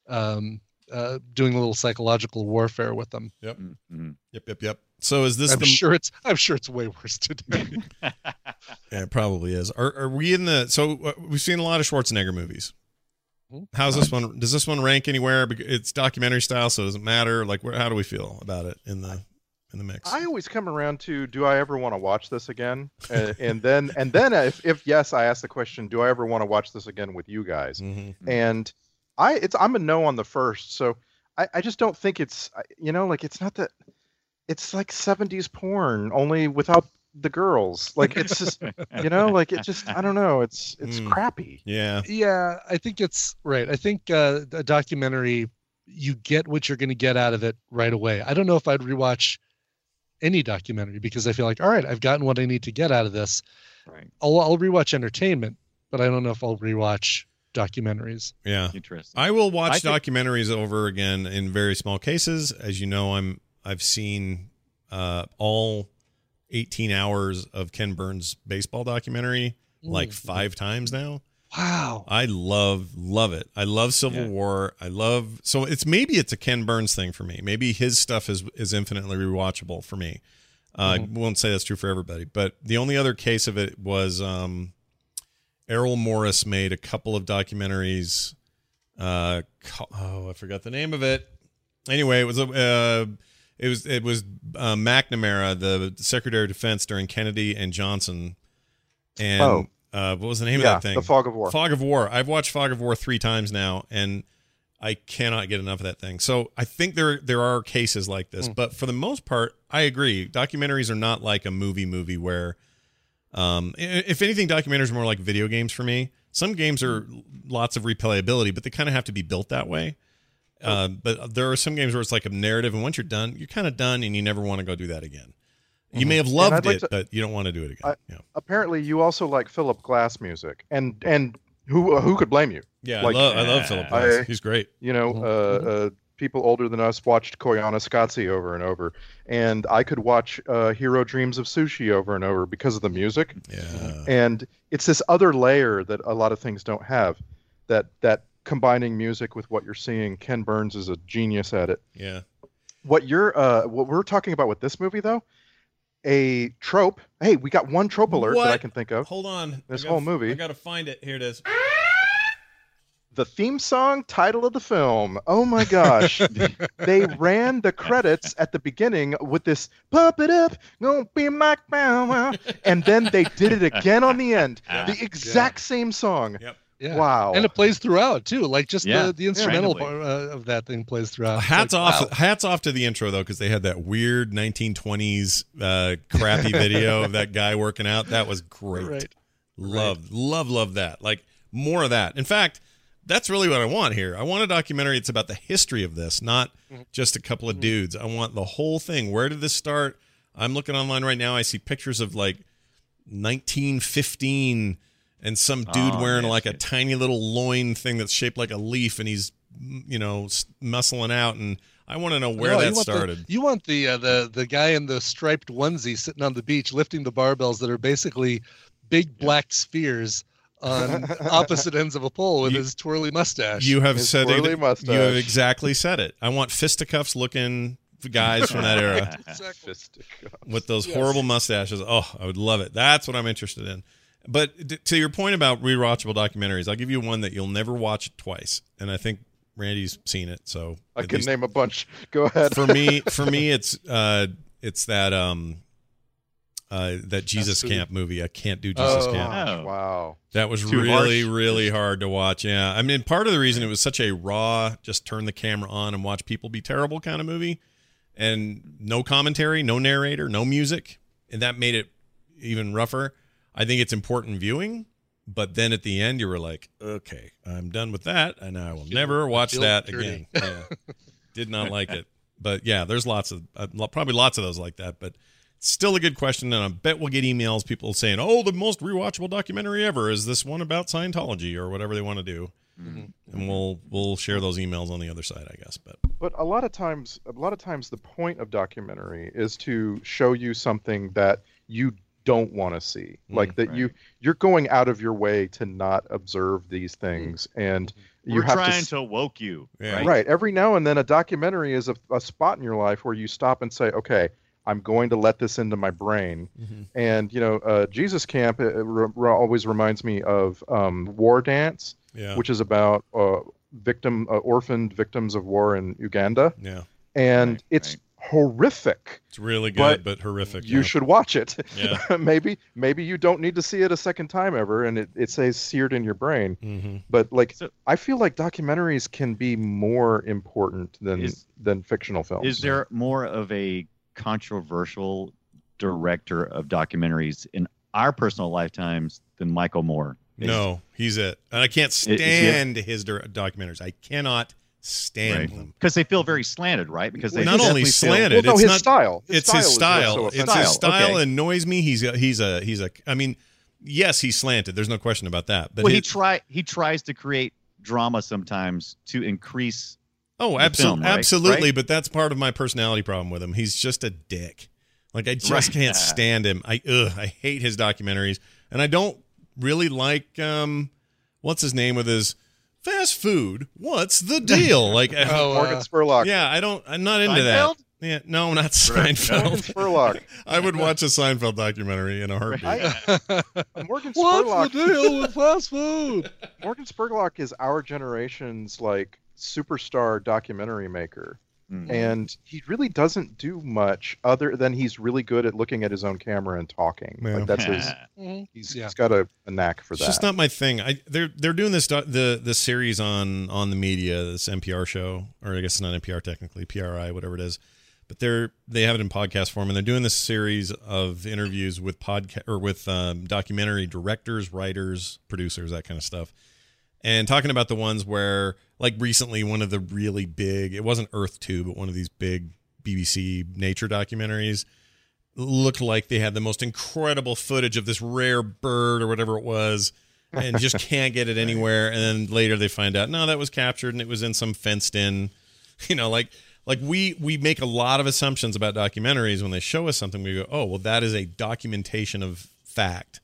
um, uh, doing a little psychological warfare with them. Yep, Mhm. yep, yep, yep. So is this I'm the? sure it's I'm sure it's way worse today. [laughs] Yeah, it probably is. Are are we in the? So uh, we've seen a lot of Schwarzenegger movies. Mhm. How's this one? Does this one rank anywhere? It's documentary style, so it does it matter? Like, where, how do we feel about it in the in the mix? I always come around to do I ever want to watch this again? and, and then and then if, if yes, I ask the question, do I ever want to watch this again with you guys? Mhm. And I it's I'm a no on the first, so I, I just don't think it's you know like it's not that it's like 70s porn only without the girls. Like it's just you know like it just I don't know it's it's Hmm. crappy. Yeah, yeah i think it's right i think uh a documentary you get what you're going to get out of it right away i don't know if i'd rewatch any documentary because i feel like all right i've gotten what i need to get out of this Right. i'll, I'll rewatch entertainment but i don't know if i'll rewatch documentaries yeah. Interesting. I will watch I think- documentaries over again in very small cases. As you know, I'm I've seen uh, all 18 hours of Ken Burns baseball documentary like Mm. five times now. Wow I love love it. I love Civil Yeah. War. I love so it's maybe it's a Ken Burns thing for me. Maybe his stuff is is infinitely rewatchable for me. Uh, Mm-hmm. I won't say that's true for everybody, but the only other case of it was um, Errol Morris made a couple of documentaries. Uh, oh, I forgot the name of it. Anyway, it was a uh, it was it was uh, McNamara, the Secretary of Defense during Kennedy and Johnson, and Oh. Uh, what was the name yeah, of that thing? the fog of war. Fog of War. I've watched Fog of War three times now, and I cannot get enough of that thing. So I think there there are cases like this, Hmm. but for the most part, I agree. Documentaries are not like a movie movie where, um, if anything, documentaries are more like video games for me. Some games are lots of replayability, but they kind of have to be built that way. Uh, but there are some games where it's like a narrative, and once you're done, you're kind of done, and you never want to go do that again. You may have loved like it, to- but you don't want to do it again. I- yeah, Apparently, you also like Philip Glass music, and and who who could blame you? yeah. like- I love I love Philip Glass. I- He's great. You know, uh, uh, people older than us watched Koyaanisqatsi over and over, and I could watch uh, Jiro Dreams of Sushi over and over because of the music. Yeah. And it's this other layer that a lot of things don't have. That that combining music with what you're seeing. Ken Burns is a genius at it. Yeah. What you're uh, what we're talking about with this movie though, a trope. Hey, we got one trope alert that I can think of. Hold on. This gotta whole movie. I gotta find it. Here it is. the theme song title of the film. Oh my gosh. [laughs] they ran the credits at the beginning with this pump it up, gonna be my bow wow," and then they did it again on the end. [laughs] The exact same song. Yep. Yeah. Wow. And it plays throughout too. Like just Yeah, the, the instrumental randomly. part uh, of that thing plays throughout. Hats like, off! wow. Hats off to the intro though, because they had that weird 1920s uh, crappy video [laughs] of that guy working out. That was great. Right. Love, love, love that. Like more of that. In fact, that's really what I want here. I want a documentary. It's about the history of this, not Mm-hmm. just a couple of dudes. I want the whole thing. Where did this start? I'm looking online right now. I see pictures of like 1915 and some dude Oh, wearing yes, like a tiny little loin thing that's shaped like a leaf, and he's you know s- muscling out. And I want to know where No, you that the- started. you want the uh, the the guy in the striped onesie sitting on the beach lifting the barbells that are basically big black spheres on [laughs] opposite ends of a pole with You- his twirly mustache. You have His said it. twirly You have exactly said it. I want fisticuffs looking guys from that era [laughs] Exactly. with those Yes. horrible mustaches. Oh, I would love it. That's what I'm interested in. But to your point about rewatchable documentaries, I'll give you one that you'll never watch twice, and I think Randy's seen it. So I can least- name a bunch. [laughs] Go ahead. for me, [laughs] for me, it's uh, it's that um, uh, that Jesus food. Camp movie. I can't do Jesus Oh. Camp. Oh. Wow. That was Too really, harsh. really hard to watch. Yeah. I mean, part of the reason it was such a raw, just turn the camera on and watch people be terrible kind of movie, and no commentary, no narrator, no music. And that made it even rougher. I think it's important viewing, but then at the end, you were like, okay, I'm done with that, and I will Feel- never watch that dirty. again. [laughs] Yeah. Did not like it. But yeah, there's lots of, uh, probably lots of those like that. But Still a good question, and I bet we'll get emails people saying, "Oh, the most rewatchable documentary ever is this one about Scientology or whatever they want to do," and we'll we'll share those emails on the other side, I guess. But But a lot of times, a lot of times, the point of documentary is to show you something that you don't want to see, Mm, like that you you're going out of your way to not observe these things, and you We're have trying to, s- to woke you. Yeah. Right. right. Every now and then, a documentary is a, a spot in your life where you stop and say, "Okay, I'm going to let this into my brain." And you know, uh, Jesus Camp it, it re- re- always reminds me of um, War Dance, yeah, which is about uh, victim uh, orphaned victims of war in Uganda yeah, and Right, it's right. Horrific. it's really good, But but, horrific. You yeah. should watch it. Yeah. [laughs] maybe maybe you don't need to see it a second time ever, and it, it stays seared in your brain. hmm But like, So- I feel like documentaries can be more important than Is- than fictional films. Is there more of a controversial director of documentaries in our personal lifetimes than Michael Moore? Is- No, he's it, and I can't is he stand his documentaries. I cannot stand Right. them. Because they feel very slanted, right? Because they Not only definitely feel- slanted, well, no, it's his not. style. His it's style his style. so It's his. Style, style okay. annoys me. He's a, he's a he's a. I mean, yes, he's slanted. There's no question about that. But well, he try he tries to create drama sometimes to increase. Oh, absolutely, right? absolutely. Right? But that's part of my personality problem with him. He's just a dick. Like I just Right. can't stand him. I ugh, I hate his documentaries, and I don't really like um, what's his name with his fast food. What's the deal? [laughs] Like, Oh, Morgan uh, Spurlock. yeah, I don't. I'm not into Seinfeld? that. Yeah, no, not Seinfeld. [laughs] Morgan Seinfeld. Spurlock. I would watch a Seinfeld documentary in a heartbeat. I, Morgan What's Spurlock. the deal with fast food? Morgan Spurlock is our generation's like superstar documentary maker. Mm. and he really doesn't do much other than he's really good at looking at his own camera and talking. Yeah. Like that's his. [laughs] Mhm. He's, Yeah. he's got a, a knack for It's that. just not my thing. I they're they're doing this the the series on on the media, this NPR show, or I guess it's not NPR technically, PRI, whatever it is. But they're they have it in podcast form, and they're doing this series of interviews with podcast or with um, documentary directors, writers, producers, that kind of stuff, and talking about the ones where, like recently, one of the really big, it wasn't Earth Two, but one of these big BBC nature documentaries looked like they had the most incredible footage of this rare bird or whatever it was and just [laughs] can't get it anywhere. And then later they find out no that was captured and it was in some fenced in. [laughs] You know like like we we make a lot of assumptions about documentaries. When they show us something we go oh well that is a documentation of fact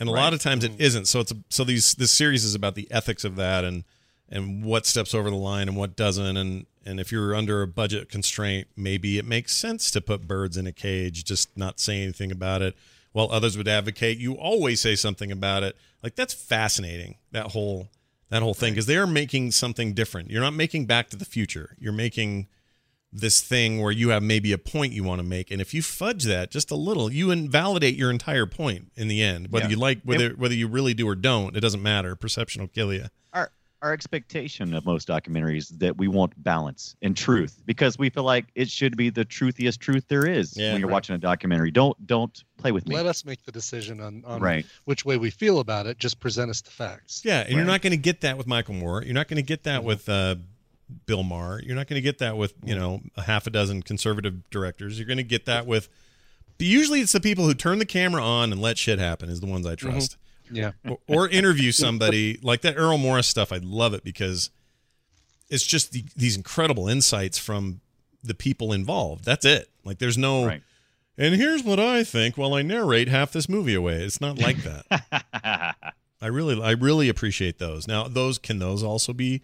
and a lot of times it isn't. So it's a, so these this series is about the ethics of that and and what steps over the line and what doesn't. And and if you're under a budget constraint maybe it makes sense to put birds in a cage just not say anything about it. While others would advocate you always say something about it. Like that's fascinating that whole that whole thing because they are making something different. You're not making back to the future. You're making this thing where you have maybe a point you want to make and if you fudge that just a little you invalidate your entire point in the end whether Yeah. you like whether whether you really do or don't it doesn't matter perception will kill you our our expectation of most documentaries that we want balance and truth because we feel like it should be the truthiest truth there is Yeah. when you're Right. watching a documentary. Don't don't play with me. Let us make the decision on, on Right. which way we feel about it. Just present us the facts. Yeah, and you're not going to get that with Michael Moore. You're not going to get that with uh, Bill Maher. You're not going to get that with you know a half a dozen conservative directors. You're going to get that with. Usually, it's the people who turn the camera on and let shit happen is the ones I mm-hmm. trust. Yeah. Or, or interview somebody like that Errol Morris stuff. I love it because it's just the, these incredible insights from the people involved. That's it. Like there's no. Right. And here's what I think while I narrate half this movie away. It's not like that. [laughs] I really, I really appreciate those. Now, those can those also be,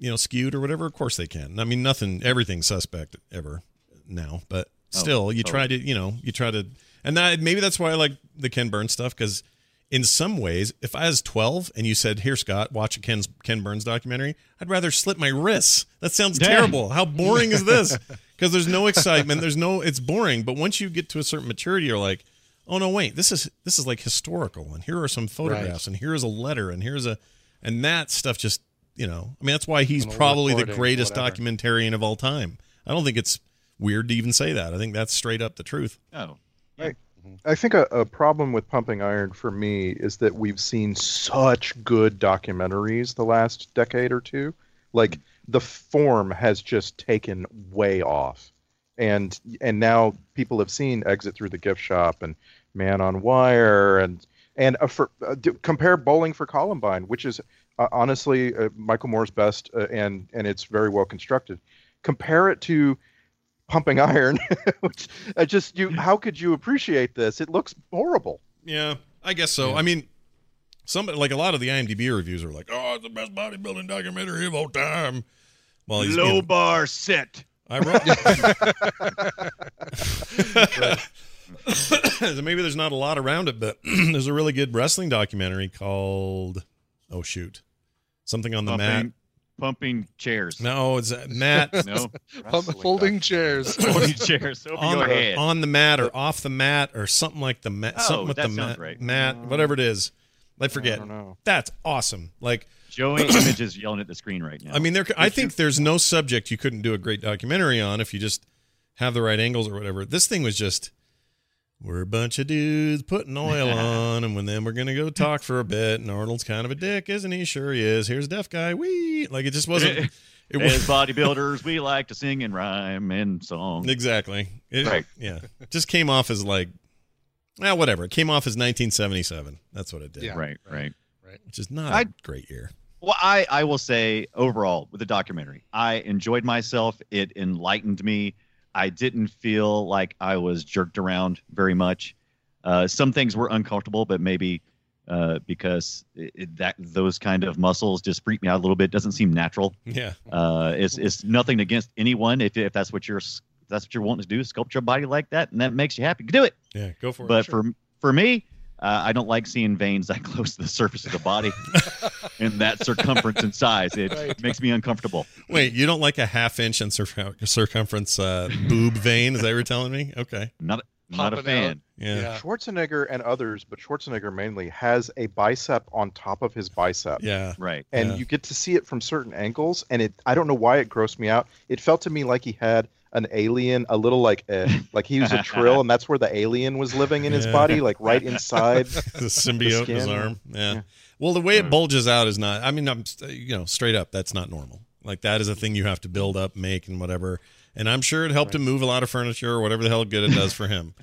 you know, skewed or whatever? Of course they can. I mean, nothing, everything's suspect ever now, but oh, still, you try to, you know, you try to, and that maybe that's why I like the Ken Burns stuff because in some ways, if I was 12 and you said, "Here, Scott, watch a Ken Ken Burns documentary," I'd rather slit my wrists. That sounds Yeah. terrible. How boring is this? [laughs] Because there's no excitement. There's no. It's boring. But once you get to a certain maturity, you're like, oh no, wait, this is this is like historical, and here are some photographs, and here's a letter, and here's a, and that stuff just, you know, I mean, that's why he's probably the greatest whatever. documentarian of all time. I don't think it's weird to even say that. I think that's straight up the truth. oh, I think a, a problem with Pumping Iron for me is that we've seen such good documentaries the last decade or two. Like the form has just taken way off, and and now people have seen Exit Through the Gift Shop and Man on Wire and and uh, for uh, do, compare Bowling for Columbine, which is uh, honestly uh, Michael Moore's best, uh, and and it's very well constructed. Compare it to Pumping Iron, [laughs] which I just you. How could you appreciate this? It looks horrible. Yeah, I guess so. I mean, somebody like a lot of the IMDb reviews are like, "Oh, it's the best bodybuilding documentary of all time." Well, he's, you low know, bar set. I wrote. [laughs] [laughs] so maybe there's not a lot around it, but [clears throat] there's a really good wrestling documentary called Oh shoot, something on the mat. Pumping, pumping chairs. No, it's uh, mat. [laughs] No. Pump- folding chairs. [laughs] Folding chairs over on, your head. on the mat or off the mat or something like the mat. Oh, something with that the sounds mat. right. Mat, whatever it is. I forget. don't know. That's awesome. Like Joey [clears throat] Image is yelling at the screen right now. I mean, there. I think there's no subject you couldn't do a great documentary on if you just have the right angles or whatever. This thing was just we're a bunch of dudes putting oil [laughs] on, and when then we're gonna go talk for a bit. And Arnold's kind of a dick, isn't he? Sure he is. Here's a deaf guy. We Like it just wasn't. [laughs] It As was bodybuilders, we like to sing and rhyme and song. exactly. It, Right. Yeah. Just came off as like, well, whatever. It came off as 1977. That's what it did. Yeah. Right, right. Which is not a I- great year. Well, I, I will say overall with the documentary, I enjoyed myself. It enlightened me. I didn't feel like I was jerked around very much. Uh, some things were uncomfortable, but maybe uh, because it, it- that those kind of muscles just freak me out a little bit. Doesn't seem natural. Yeah. Uh, it's it's nothing against anyone. If if that's what you're that's what you're wanting to do, sculpt your body like that, and that makes you happy, do it. Yeah. Go for it. But for for me, Uh, I don't like seeing veins that [laughs] close to the surface of the body [laughs] in that circumference and size. It Right. makes me uncomfortable. Wait, you don't like a half inch in circum- circumference uh, boob vein? Is that what you're telling me? Okay. Not not a Popping fan. out. Yeah. Yeah. Schwarzenegger and others, but Schwarzenegger mainly has a bicep on top of his bicep. Yeah. Right. and Yeah. you get to see it from certain angles and it i don't know why it grossed me out it felt to me like he had an alien a little like a, like he was a [laughs] trill and that's where the alien was living in his Yeah. body like right inside [laughs] the symbiote in his arm. Yeah. Yeah. Well, the way it hmm. bulges out is not. I mean, I'm you know straight up. That's not normal. Like that is a thing you have to build up, make, and whatever. And I'm sure it helped him move a lot of furniture or whatever the hell good it does for him.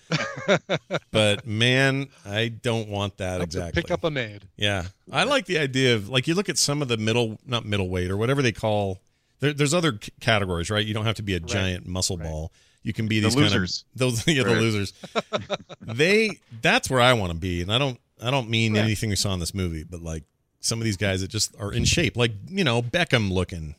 [laughs] but man, I don't want that Have exactly. Pick up a maid. Yeah, I like the idea of like you look at some of the middle, not middleweight or whatever they call. There, there's other c- categories, right? You don't have to be a giant muscle ball. You can be The these kind losers. of those, [laughs] yeah, the losers. [laughs] they that's where I want to be, and I don't, I don't mean anything we saw in this movie, but like some of these guys that just are in shape, like you know Beckham looking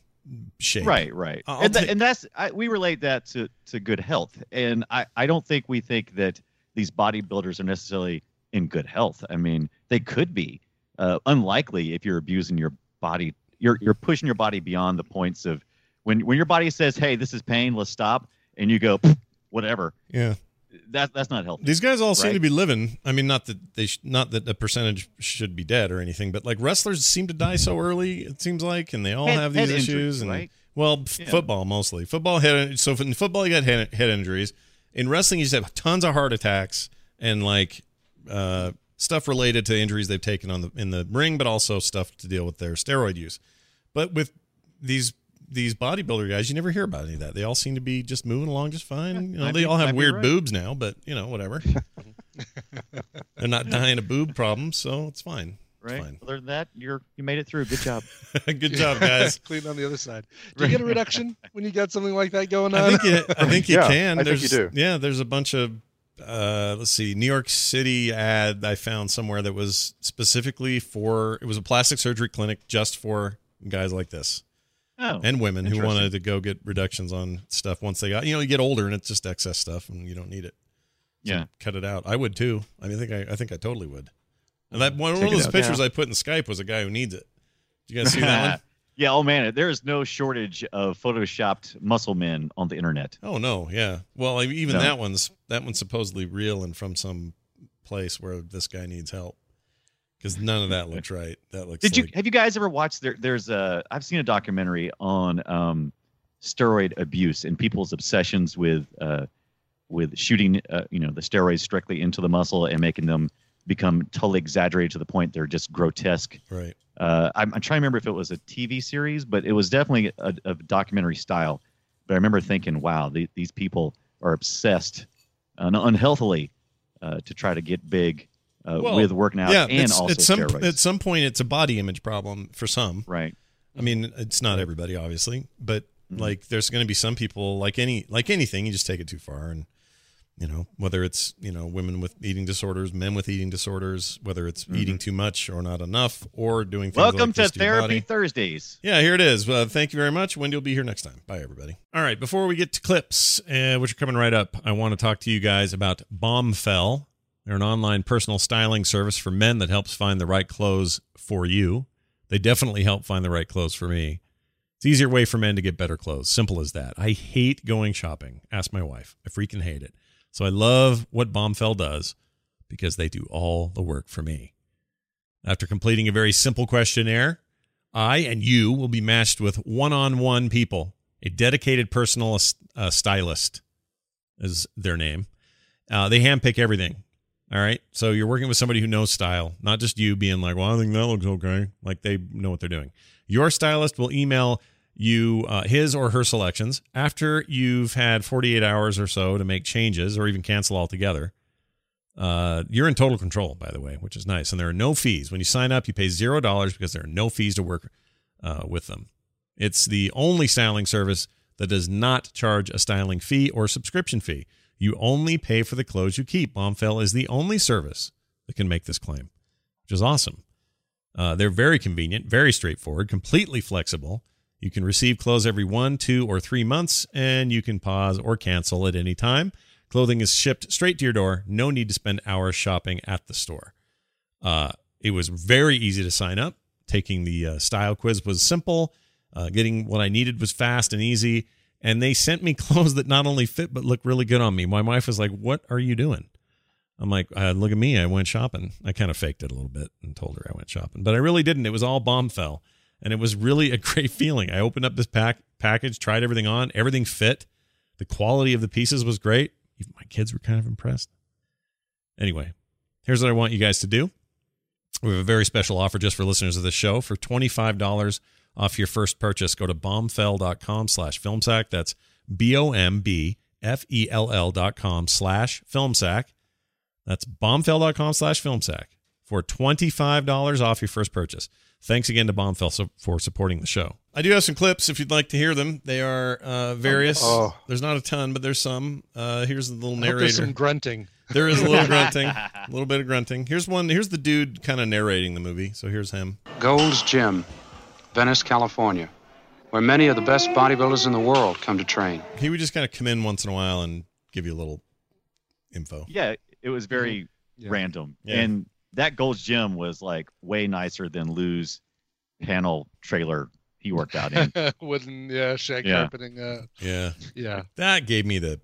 shape, Right, right. I'll and, tha- take- and that's I, we relate that to to good health, and I I don't think we think that these bodybuilders are necessarily in good health. I mean, they could be. Uh, unlikely if you're abusing your body. You're you're pushing your body beyond the points of when when your body says, "Hey, this is pain. Let's stop," and you go, "Whatever." Yeah, That that's not healthy. these guys all seem to be living. I mean, not that they, sh- not that a percentage should be dead or anything, but like wrestlers seem to die so early. It seems like, and they all Head- have these issues. injuries, and right? well, f- Yeah. football mostly. Football head. So in football, you got head, head injuries. In wrestling, you just have tons of heart attacks and like uh, stuff related to injuries they've taken on the in the ring, but also stuff to deal with their steroid use. But with these these bodybuilder guys, you never hear about any of that. They all seem to be just moving along just fine. you know, they be- all have weird right. boobs now, but you know, whatever. [laughs] They're not dying of boob problems, so it's fine. It's Right. fine. Other than that, you're you made it through. Good job. [laughs] Good job, guys. [laughs] Clean on the other side. Do you get a reduction when you got something like that going on? I think you, I think you Yeah, can. I think you do. Yeah, there's a bunch of uh, let's see, New York City ad I found somewhere that was specifically for it was a plastic surgery clinic just for guys like this Oh, and women who wanted to go get reductions on stuff once they got you know you get older and it's just excess stuff and you don't need it. So Yeah. cut it out. I would too. I mean, I think I, I think I totally would. And that one, one of those out. pictures Yeah. I put in Skype was a guy who needs it. Did you guys see that [laughs] one? Yeah. Oh man, there is no shortage of photoshopped muscle men on the internet. Oh no, yeah. Well, I- even No. that one's that one's supposedly real and from some place where this guy needs help. Because none of that [laughs] looks right. That looks. Did you have you guys ever watched there? There's a I've seen a documentary on um, steroid abuse and people's obsessions with uh, with shooting uh, you know the steroids strictly into the muscle and making them become totally exaggerated to the point they're just grotesque. right? Uh, I'm, I'm trying to remember if it was a TV series, but it was definitely a, a documentary style. But I remember thinking, wow, the, these people are obsessed uh, unhealthily uh, to try to get big uh, Well, with working out yeah, and also at some steroids. at some point it's a body image problem for some. right. I mean, it's not everybody, obviously, but Mm-hmm. like there's going to be some people like any like anything, you just take it too far, and you know whether it's you know women with eating disorders, men with eating disorders, whether it's eating too much or not enough, or doing things Mm-hmm. Welcome like to this your Therapy body. Thursdays. Yeah, here it is. Uh, thank you very much. Wendy will be here next time. Bye, everybody. All right, before we get to clips, uh, which are coming right up, I want to talk to you guys about Bombfell. They're an online personal styling service for men that helps find the right clothes for you. They definitely help find the right clothes for me. It's an easier way for men to get better clothes. Simple as that. I hate going shopping. Ask my wife. I freaking hate it. So I love what Bombfell does because they do all the work for me. After completing a very simple questionnaire, I and you will be matched with one on one people. A dedicated personal uh, stylist is their name. Uh, they handpick everything. All right. So you're working with somebody who knows style, not just you being like, well, I think that looks okay. Like they know what they're doing. Your stylist will email you uh, his or her selections after you've had 48 hours or so to make changes or even cancel altogether. Uh, you're in total control, by the way, which is nice. And there are no fees. When you sign up, you pay zero dollars because there are no fees to work uh, with them. It's the only styling service that does not charge a styling fee or subscription fee. You only pay for the clothes you keep. Bombfell is the only service that can make this claim, which is awesome. Uh, they're very convenient, very straightforward, completely flexible. You can receive clothes every one, two, or three months, and you can pause or cancel at any time. Clothing is shipped straight to your door. No need to spend hours shopping at the store. Uh, it was very easy to sign up. Taking the uh, style quiz was simple. Uh, getting what I needed was fast and easy. And they sent me [laughs] clothes that not only fit but look really good on me. My wife was like, "What are you doing?" I'm like, uh, "Look at me! I went shopping." I kind of faked it a little bit and told her I went shopping, but I really didn't. It was all Bombfell, and it was really a [laughs] great feeling. I opened up this pack package, tried everything on, everything fit. The quality of the pieces was great. Even my kids were kind of impressed. Anyway, here's what I want you guys to do. We have a very special offer just for listeners of the show. For $25 off your first purchase, go to bombfell.com slash filmsack. That's B-O-M-B-F-E-L-L dot com slash filmsack. That's bombfell.com slash filmsack for $25 off your first purchase. Thanks again to Bombfell for supporting the show. I do have some clips if you'd like to hear them. They are uh, various. Oh. There's not a ton, but there's some. Uh, here's the little I hope narrator. there's some grunting. There is a little [laughs] grunting, a little bit of grunting. Here's one. Here's the dude kind of narrating the movie. So here's him. Gold's Gym, Venice, California, where many of the best bodybuilders in the world come to train. He would just kind of come in once in a while and give you a little info. Yeah, it was very Yeah. random. Yeah. And that Gold's Gym was like way nicer than Lou's panel trailer he worked out in. [laughs] Wooden, yeah, shag Yeah. carpeting. Uh, Yeah, yeah. that gave me the.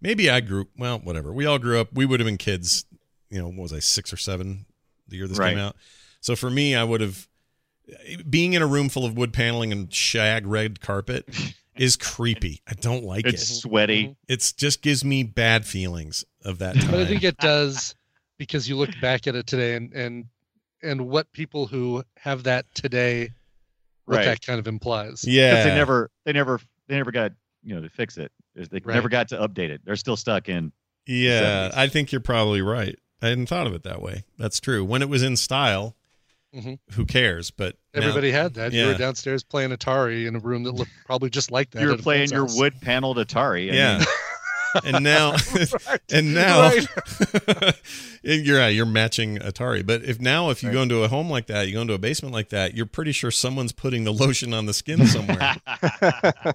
Maybe I grew. Well, whatever. We all grew up. We would have been kids. You know, what was I six or seven the year this Right. came out? So for me, I would have. Being in a room full of wood paneling and shag red carpet [laughs] is creepy. I don't like it's it. It's sweaty. It's just gives me bad feelings of that time. But I think it does because you look back at it today and and and what people who have that today, what Right. that kind of implies. yeah, they never, they never, they never got you know to fix it. They Right. never got to update it. They're still stuck in. Yeah, I think you're probably right. I hadn't thought of it that way. That's true. When it was in style, Mhm. who cares? But now- Everybody had that. You were downstairs playing Atari in a room that looked probably just like that. You were playing your house. wood paneled Atari. I yeah. mean, [laughs] and now, [laughs] and now, [laughs] and you're you're matching Atari. But if now, if you go into a home like that, you go into a basement like that, you're pretty sure someone's putting the lotion on the skin somewhere. [laughs] I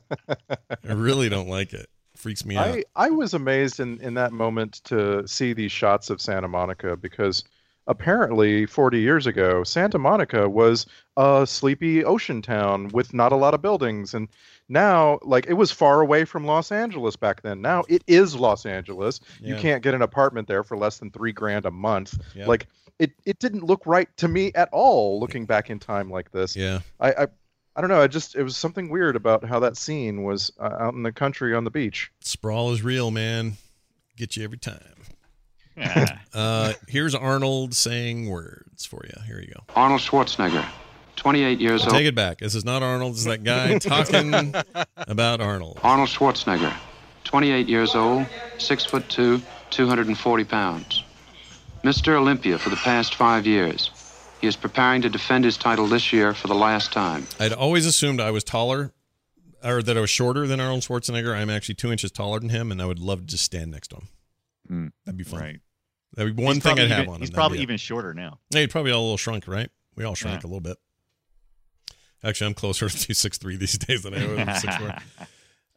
really don't like it. Freaks me out. I, I was amazed in, in that moment to see these shots of Santa Monica because apparently 40 years ago, Santa Monica was a sleepy ocean town with not a lot of buildings. And now, like, it was far away from Los Angeles back then. Now it is Los Angeles. You can't get an apartment there for less than three grand a month. Yeah. Like, it, it didn't look right to me at all looking back in time like this. yeah. I, I, I don't know. I just, it was something weird about how that scene was uh, out in the country on the beach. Sprawl is real, man. Get you every time. [laughs] Uh, here's Arnold saying words for you. Here you go. Arnold Schwarzenegger, 28 years I'll old. take it back. This is not Arnold. This is that guy [laughs] talking about Arnold. Arnold Schwarzenegger, 28 years old, 6 foot 2, 240 pounds. Mr. Olympia for the past five years. He is preparing to defend his title this year for the last time. I'd always assumed I was taller, or that I was shorter than Arnold Schwarzenegger. I'm actually two inches taller than him, and I would love to just stand next to him. Hmm. That'd be fun. right. That'd be one He's thing I'd have even- on him. He's That'd probably be it. even shorter now. Yeah, he'd probably all a little shrunk, right? We all shrank Yeah. a little bit. Actually, I'm closer [laughs] to six three these days than I was [laughs] 6'4".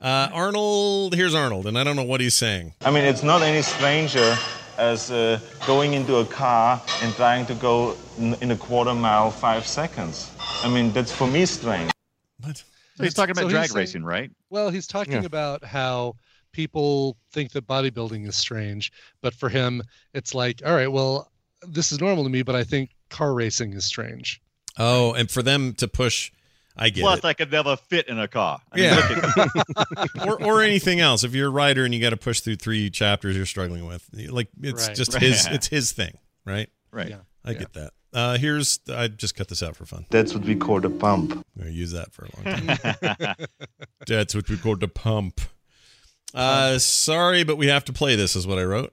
Uh, Arnold, here's Arnold, and I don't know what he's saying. I mean, it's not any stranger as uh, going into a car and trying to go in, in a quarter mile five seconds. I mean, that's for me strange. What? So he's talking about he's drag saying- racing, right? Well, he's talking Yeah. about how people think that bodybuilding is strange, but for him, it's like, all right, well, this is normal to me, but I think car racing is strange. Oh, and for them to push, I get Plus, it. I could never fit in a car. I mean, Yeah. [laughs] [laughs] or or anything else. If you're a writer and you got to push through three chapters you're struggling with, like it's Right. just Right. his it's his thing, right? right. Yeah. I get that. Uh, here's I just cut this out for fun. That's what we call the pump. I'm gonna use that for a long time. [laughs] That's what we call the pump. Uh, sorry, but we have to play this. Is what I wrote.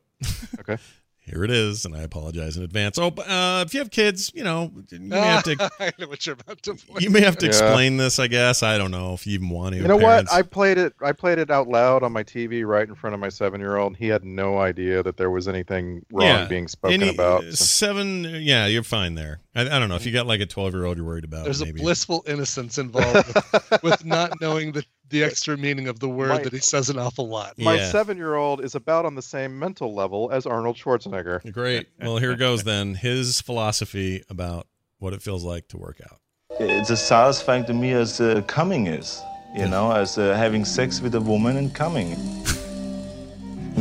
Okay. Here it is, and I apologize in advance. Oh, but, uh, if you have kids, you know, you may have to [laughs] I know what you're about to point. you may have to Yeah. explain this. I guess I don't know if you even want to. You know parents. what? I played it. I played it out loud on my TV right in front of my seven-year-old. He had no idea that there was anything wrong Yeah. being spoken Any- about. so- Seven, yeah, you're fine there. I, I don't know if you got like a 12 year old you're worried about. There's maybe. a blissful innocence involved with, with not knowing the, the extra meaning of the word My- that he says an awful lot. My Yeah. seven-year-old is about on the same mental level as Arnold Schwarzenegger. Great. Well, here goes then. His philosophy about what it feels like to work out. It's as satisfying to me as uh, coming is, you know, as uh, having sex with a woman and coming.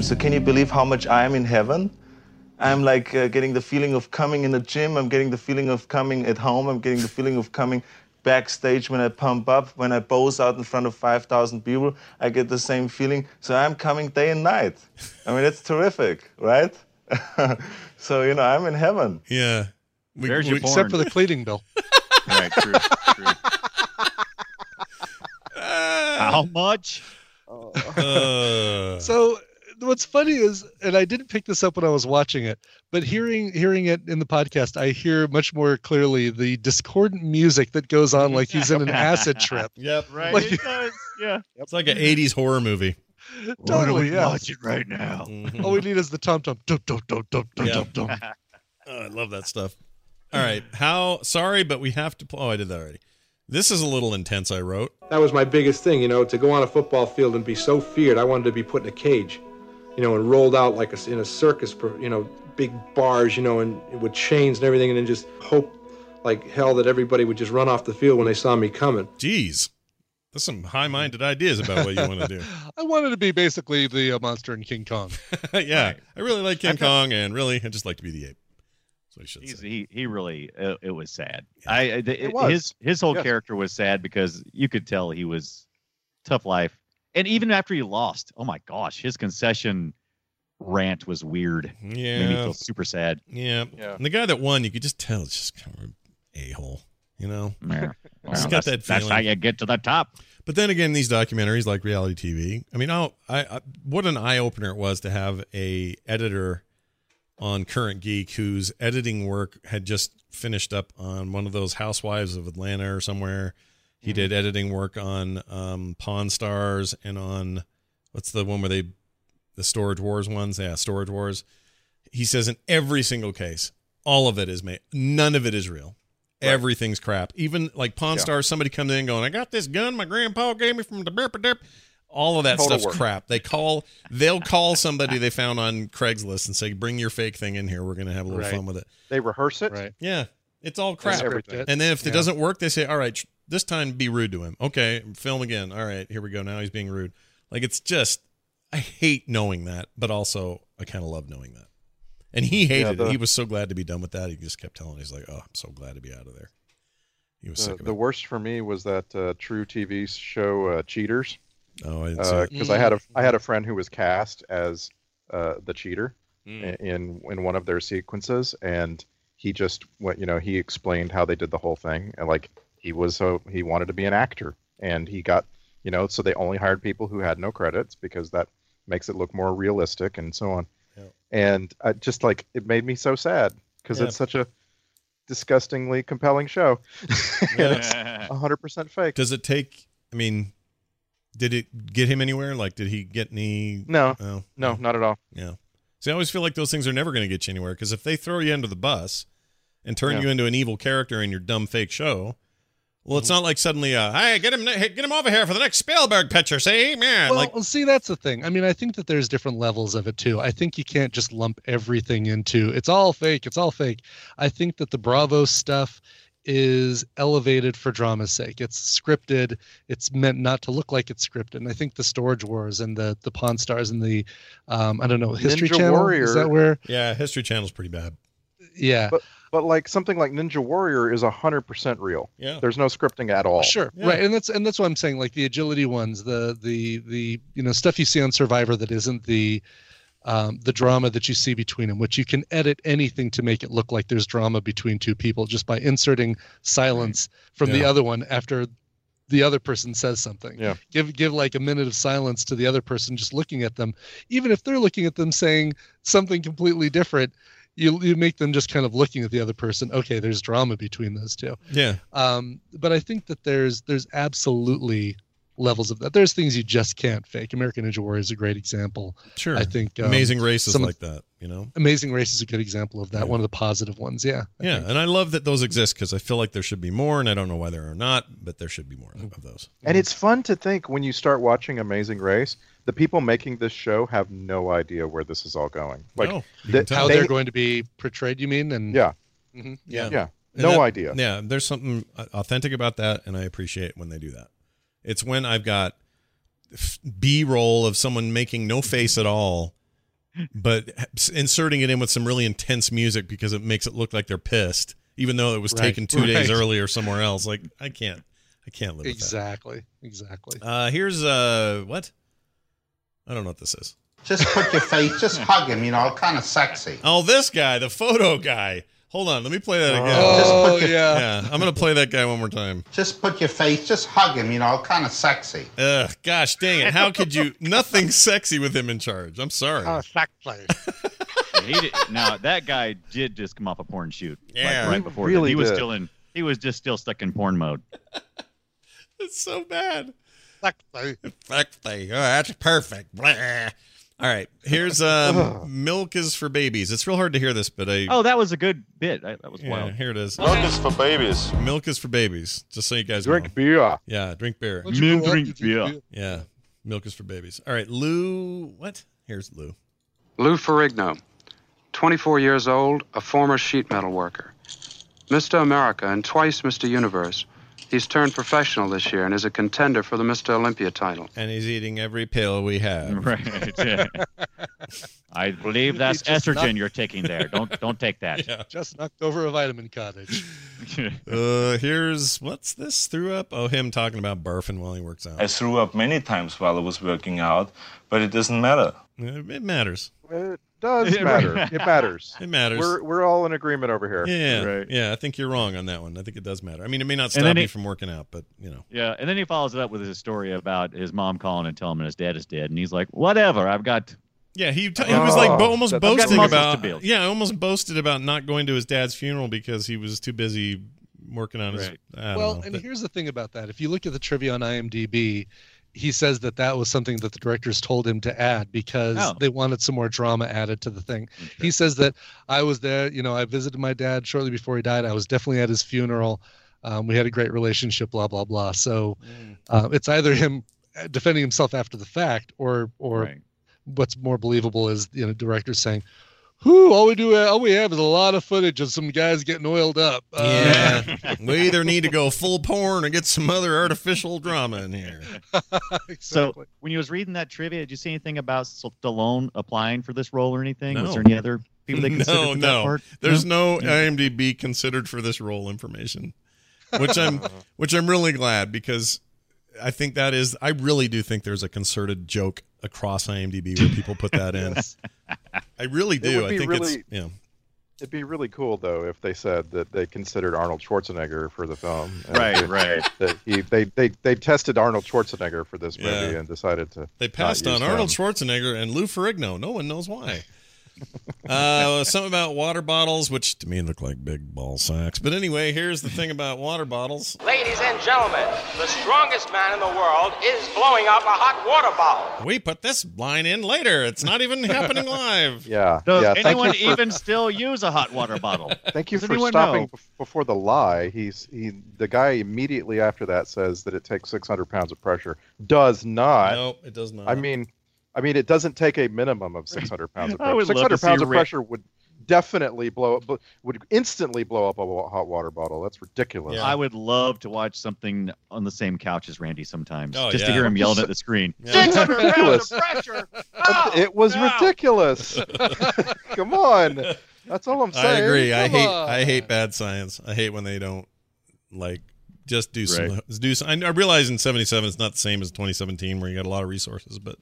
so, can you believe how much I am in heaven? I'm like uh, getting the feeling of coming in the gym. I'm getting the feeling of coming at home. I'm getting the feeling of coming backstage when I pump up, when I pose out in front of 5,000 people. I get the same feeling. So I'm coming day and night. I mean, it's terrific, right? [laughs] so, you know, I'm in heaven. Yeah. We- There's your we- Except for the cleaning bill. [laughs] Right, true, true. [laughs] How much? Uh, So what's funny is, and I didn't pick this up when I was watching it, but hearing hearing it in the podcast, I hear much more clearly the discordant music that goes on, like he's in an acid [laughs] trip. yep. Right. Like- it does. Yeah. [laughs] It's like an 80s horror movie. [laughs] Totally, yeah. Watch it right now. Mhm. All we need is the tom tom. Dum, dum, dum, dum, dum, Yeah. dum, dum. Oh, I love that stuff. All right. How sorry, but we have to. Pl- oh, I did that already. This is a little intense. I wrote. That was my biggest thing, you know, to go on a football field and be so feared. I wanted to be put in a cage, you know, and rolled out like a, in a circus, per- you know, big bars, you know, and with chains and everything, and then just hope like hell that everybody would just run off the field when they saw me coming. Jeez, there's some high-minded ideas about what you want to do. [laughs] I wanted to be basically the uh, monster in King Kong. [laughs] yeah, I really like King Kong, and really, I just like to be the ape. That's what you should he he really it, it was sad. I I- the, It was. his his whole Yes. character was sad because you could tell he was tough life, and even after he lost, oh my gosh, his concession rant was weird. Yeah, Made me Yeah, feel super sad. yeah. Yeah. And the guy that won, you could just tell it's just kind of a-hole. You know. Yeah. Just Well, [laughs] got that's, that that's how you get to the top. But then again, these documentaries like reality TV. I mean, I'll, I, I what an eye opener it was to have a editor on Current Geek whose editing work had just finished up on one of those Housewives of Atlanta or somewhere. He did editing work on um, Pawn Stars and on what's the one where they the Storage Wars ones? Yeah, Storage Wars. He says in every single case, all of it is made. None of it is real. Everything's crap. Even like Pawn Yeah. Stars, somebody comes in going, "I got this gun my grandpa gave me from the burp dip." All of that Total stuff's work. crap. They call, they'll call somebody they found on Craigslist and say, "Bring your fake thing in here. We're gonna have a little Right. fun with it." They rehearse it. Right. Yeah, it's all crap. everything. And then if it doesn't work, they say, "All right, tr- this time be rude to him." Okay, film again. All right, here we go. Now he's being rude. Like it's just, I hate knowing that, but also I kind of love knowing that. And he hated the- it. He was so glad to be done with that. He just kept telling. He's like, "Oh, I'm so glad to be out of there." He was The, sick of the it. worst for me was that uh, True TV show uh, Cheaters, Oh, I didn't see it. because I had a I had a friend who was cast as uh, the cheater Mm. in in one of their sequences, and he just went, you know, he explained how they did the whole thing, and like he was so he wanted to be an actor, and he got, you know, so they only hired people who had no credits because that makes it look more realistic and so on, Yeah. and I just like it made me so sad because Yeah. it's such a disgustingly compelling show, [laughs] and it's [laughs] hundred percent fake. Does it take? I mean, did it get him anywhere? Like, did he get any? No, Oh, no, not at all. Yeah. See, I always feel like those things are never going to get you anywhere because if they throw you under the bus and turn Yeah. you into an evil character in your dumb fake show, well, Mm-hmm. it's not like suddenly, uh, hey, get him, get him over here for the next Spielberg picture. See, man, Well, like, see, that's the thing. I mean, I think that there's different levels of it too. I think you can't just lump everything into it's all fake, it's all fake. I think that the Bravo stuff is elevated for drama's sake. It's scripted. It's meant not to look like it's scripted. And I think the Storage Wars and the the Pawn Stars and the um, I don't know History Ninja Channel Warrior. is that where? yeah, History Channel's pretty bad. Yeah. But but like something like Ninja Warrior is hundred percent real. Yeah. There's no scripting at all. Sure, Yeah. right, and that's and that's what I'm saying. Like the agility ones, the the the you know stuff you see on Survivor that isn't the um, the drama that you see between them, which you can edit anything to make it look like there's drama between two people just by inserting silence from the other one after the other person says something. Yeah. Give give like a minute of silence to the other person just looking at them, even if they're looking at them saying something completely different. You, you make them just kind of looking at the other person. Okay, there's drama between those two Yeah. um, but I think that there's there's absolutely levels of that. There's things you just can't fake. American Ninja Warrior is a great example. Sure. I think um, Amazing Race is some- like that, you know? Amazing Race is a good example of that. One of the positive ones. Yeah. I Yeah, think. and I love that those exist because I feel like there should be more, and I don't know why there are not, but there should be more of those. And it's fun to think when you start watching Amazing Race, the people making this show have no idea where this is all going. Like No, the- How they- they're going to be portrayed, you mean? And Yeah. Mhm. Yeah. Yeah. And No that- idea. Yeah, there's something authentic about that, and I appreciate when they do that. It's when I've got B roll of someone making no face at all, but inserting it in with some really intense music because it makes it look like they're pissed, even though it was Right. taken two days earlier somewhere else. Like I can't, I can't live with Exactly. Exactly. Uh, here's uh, what? I don't know what this is. Just put your face, just [laughs] hug him, you know, kind of sexy. Oh, this guy, the photo guy. Hold on, let me play that again. Oh, your- yeah. yeah, I'm gonna play that guy one more time. Just put your face, just hug him, you know, kind of sexy. Ugh, gosh dang it! How could you? [laughs] Nothing sexy with him in charge. I'm sorry. Oh, exactly. [laughs] he did, now that guy did just come off a porn shoot. like, Yeah. right He before really he was did. still in. He was just still stuck in porn mode. It's so bad. Exactly. Sexy. Oh, that's perfect. Blah. All right, here's um, [laughs] milk is for babies. It's real hard to hear this, but I. Oh, that was a good bit. I, that was yeah, wild. here it is. Milk is for babies. Milk is for babies. Just so you guys Drink know. beer. Yeah, drink beer. Once Men drink you beer. Yeah, milk is for babies. All right, Lou. What? Here's Lou. Lou Ferrigno, 24 years old, a former sheet metal worker. Mr. America and twice Mr. Universe. He's turned professional this year and is a contender for the Mr. Olympia title. And he's eating every pill we have. [laughs] Right. [laughs] I believe that's estrogen knocked- you're taking there. Don't don't take that. [laughs] Yeah. Just knocked over a vitamin cottage. Uh, here's what's this? Threw up? Oh, him talking about barfing while he works out. I threw up many times while I was working out, but it doesn't matter. It it matters. It does Yeah, matter. right. [laughs] It matters. It matters. We're we're all in agreement over here. Yeah, Right. yeah. I think you're wrong on that one. I think it does matter. I mean, it may not stop then you he- from working out, but you know. Yeah, and then he follows it up with his story about his mom calling and telling him his dad is dead, and he's like, "Whatever, I've got." Yeah, he t- he was like oh, bo- Oh, almost that- boasting about build. yeah, almost boasted about not going to his dad's funeral because he was too busy working on his. Right. I don't Well, know. and But- here's the thing about that. If you look at the trivia on IMDb, he says that that was something that the directors told him to add because Oh. they wanted some more drama added to the thing. He says that I was there, you know, I visited my dad shortly before he died. I was definitely at his funeral. Um, we had a great relationship, blah blah blah. So Mm. uh, it's either him defending himself after the fact, or or Right. what's more believable is you know directors saying, "Who all we do, all we have is a lot of footage of some guys getting oiled up." Uh, yeah, we either need to go full porn or get some other artificial drama in here. [laughs] So when you was reading that trivia, did you see anything about Stallone applying for this role or anything? Was there any other people they considered No, for that no. part? There's no IMDb considered for this role information, which I'm which I'm really glad because I think that is I really do think there's a concerted joke across IMDb where people put that in. [laughs] [laughs] I really do. would I be think it's really- yeah. It'd be really cool though if they said that they considered Arnold Schwarzenegger for the film. Right, that- right. That he, they, they they tested Arnold Schwarzenegger for this movie Yeah. and decided to. They not passed use on Arnold him. Schwarzenegger and Lou Ferrigno. No one knows why. Uh, something about water bottles, which to me look like big ball sacks. But anyway, here's the thing about water bottles. Ladies and gentlemen, the strongest man in the world is blowing up a hot water bottle. We put this line in later. It's not even happening [laughs] live. Yeah. Does yeah. Thank anyone for, even still use a hot water bottle? [laughs] Thank you Does for stopping know? before the lie. He's he. The guy immediately after that says that it takes 600 pounds of pressure. Does not. Nope, it does not. I mean, I mean, it doesn't take a minimum of 600 pounds of [laughs] pressure. 600 pounds of re- pressure would definitely blow up, would instantly blow up a hot water bottle. That's ridiculous. I would love to watch something on the same couch as Randy sometimes, Oh, just to hear him yelling at the screen. Yeah. 600 pounds of pressure. [laughs] Oh, it was no. ridiculous. [laughs] Come on. That's all I'm saying. I saying. agree. I hate on. I hate bad science. I hate when they don't like just do some do some, I realize in 77 it's not the same as 2017 where you got a lot of resources, but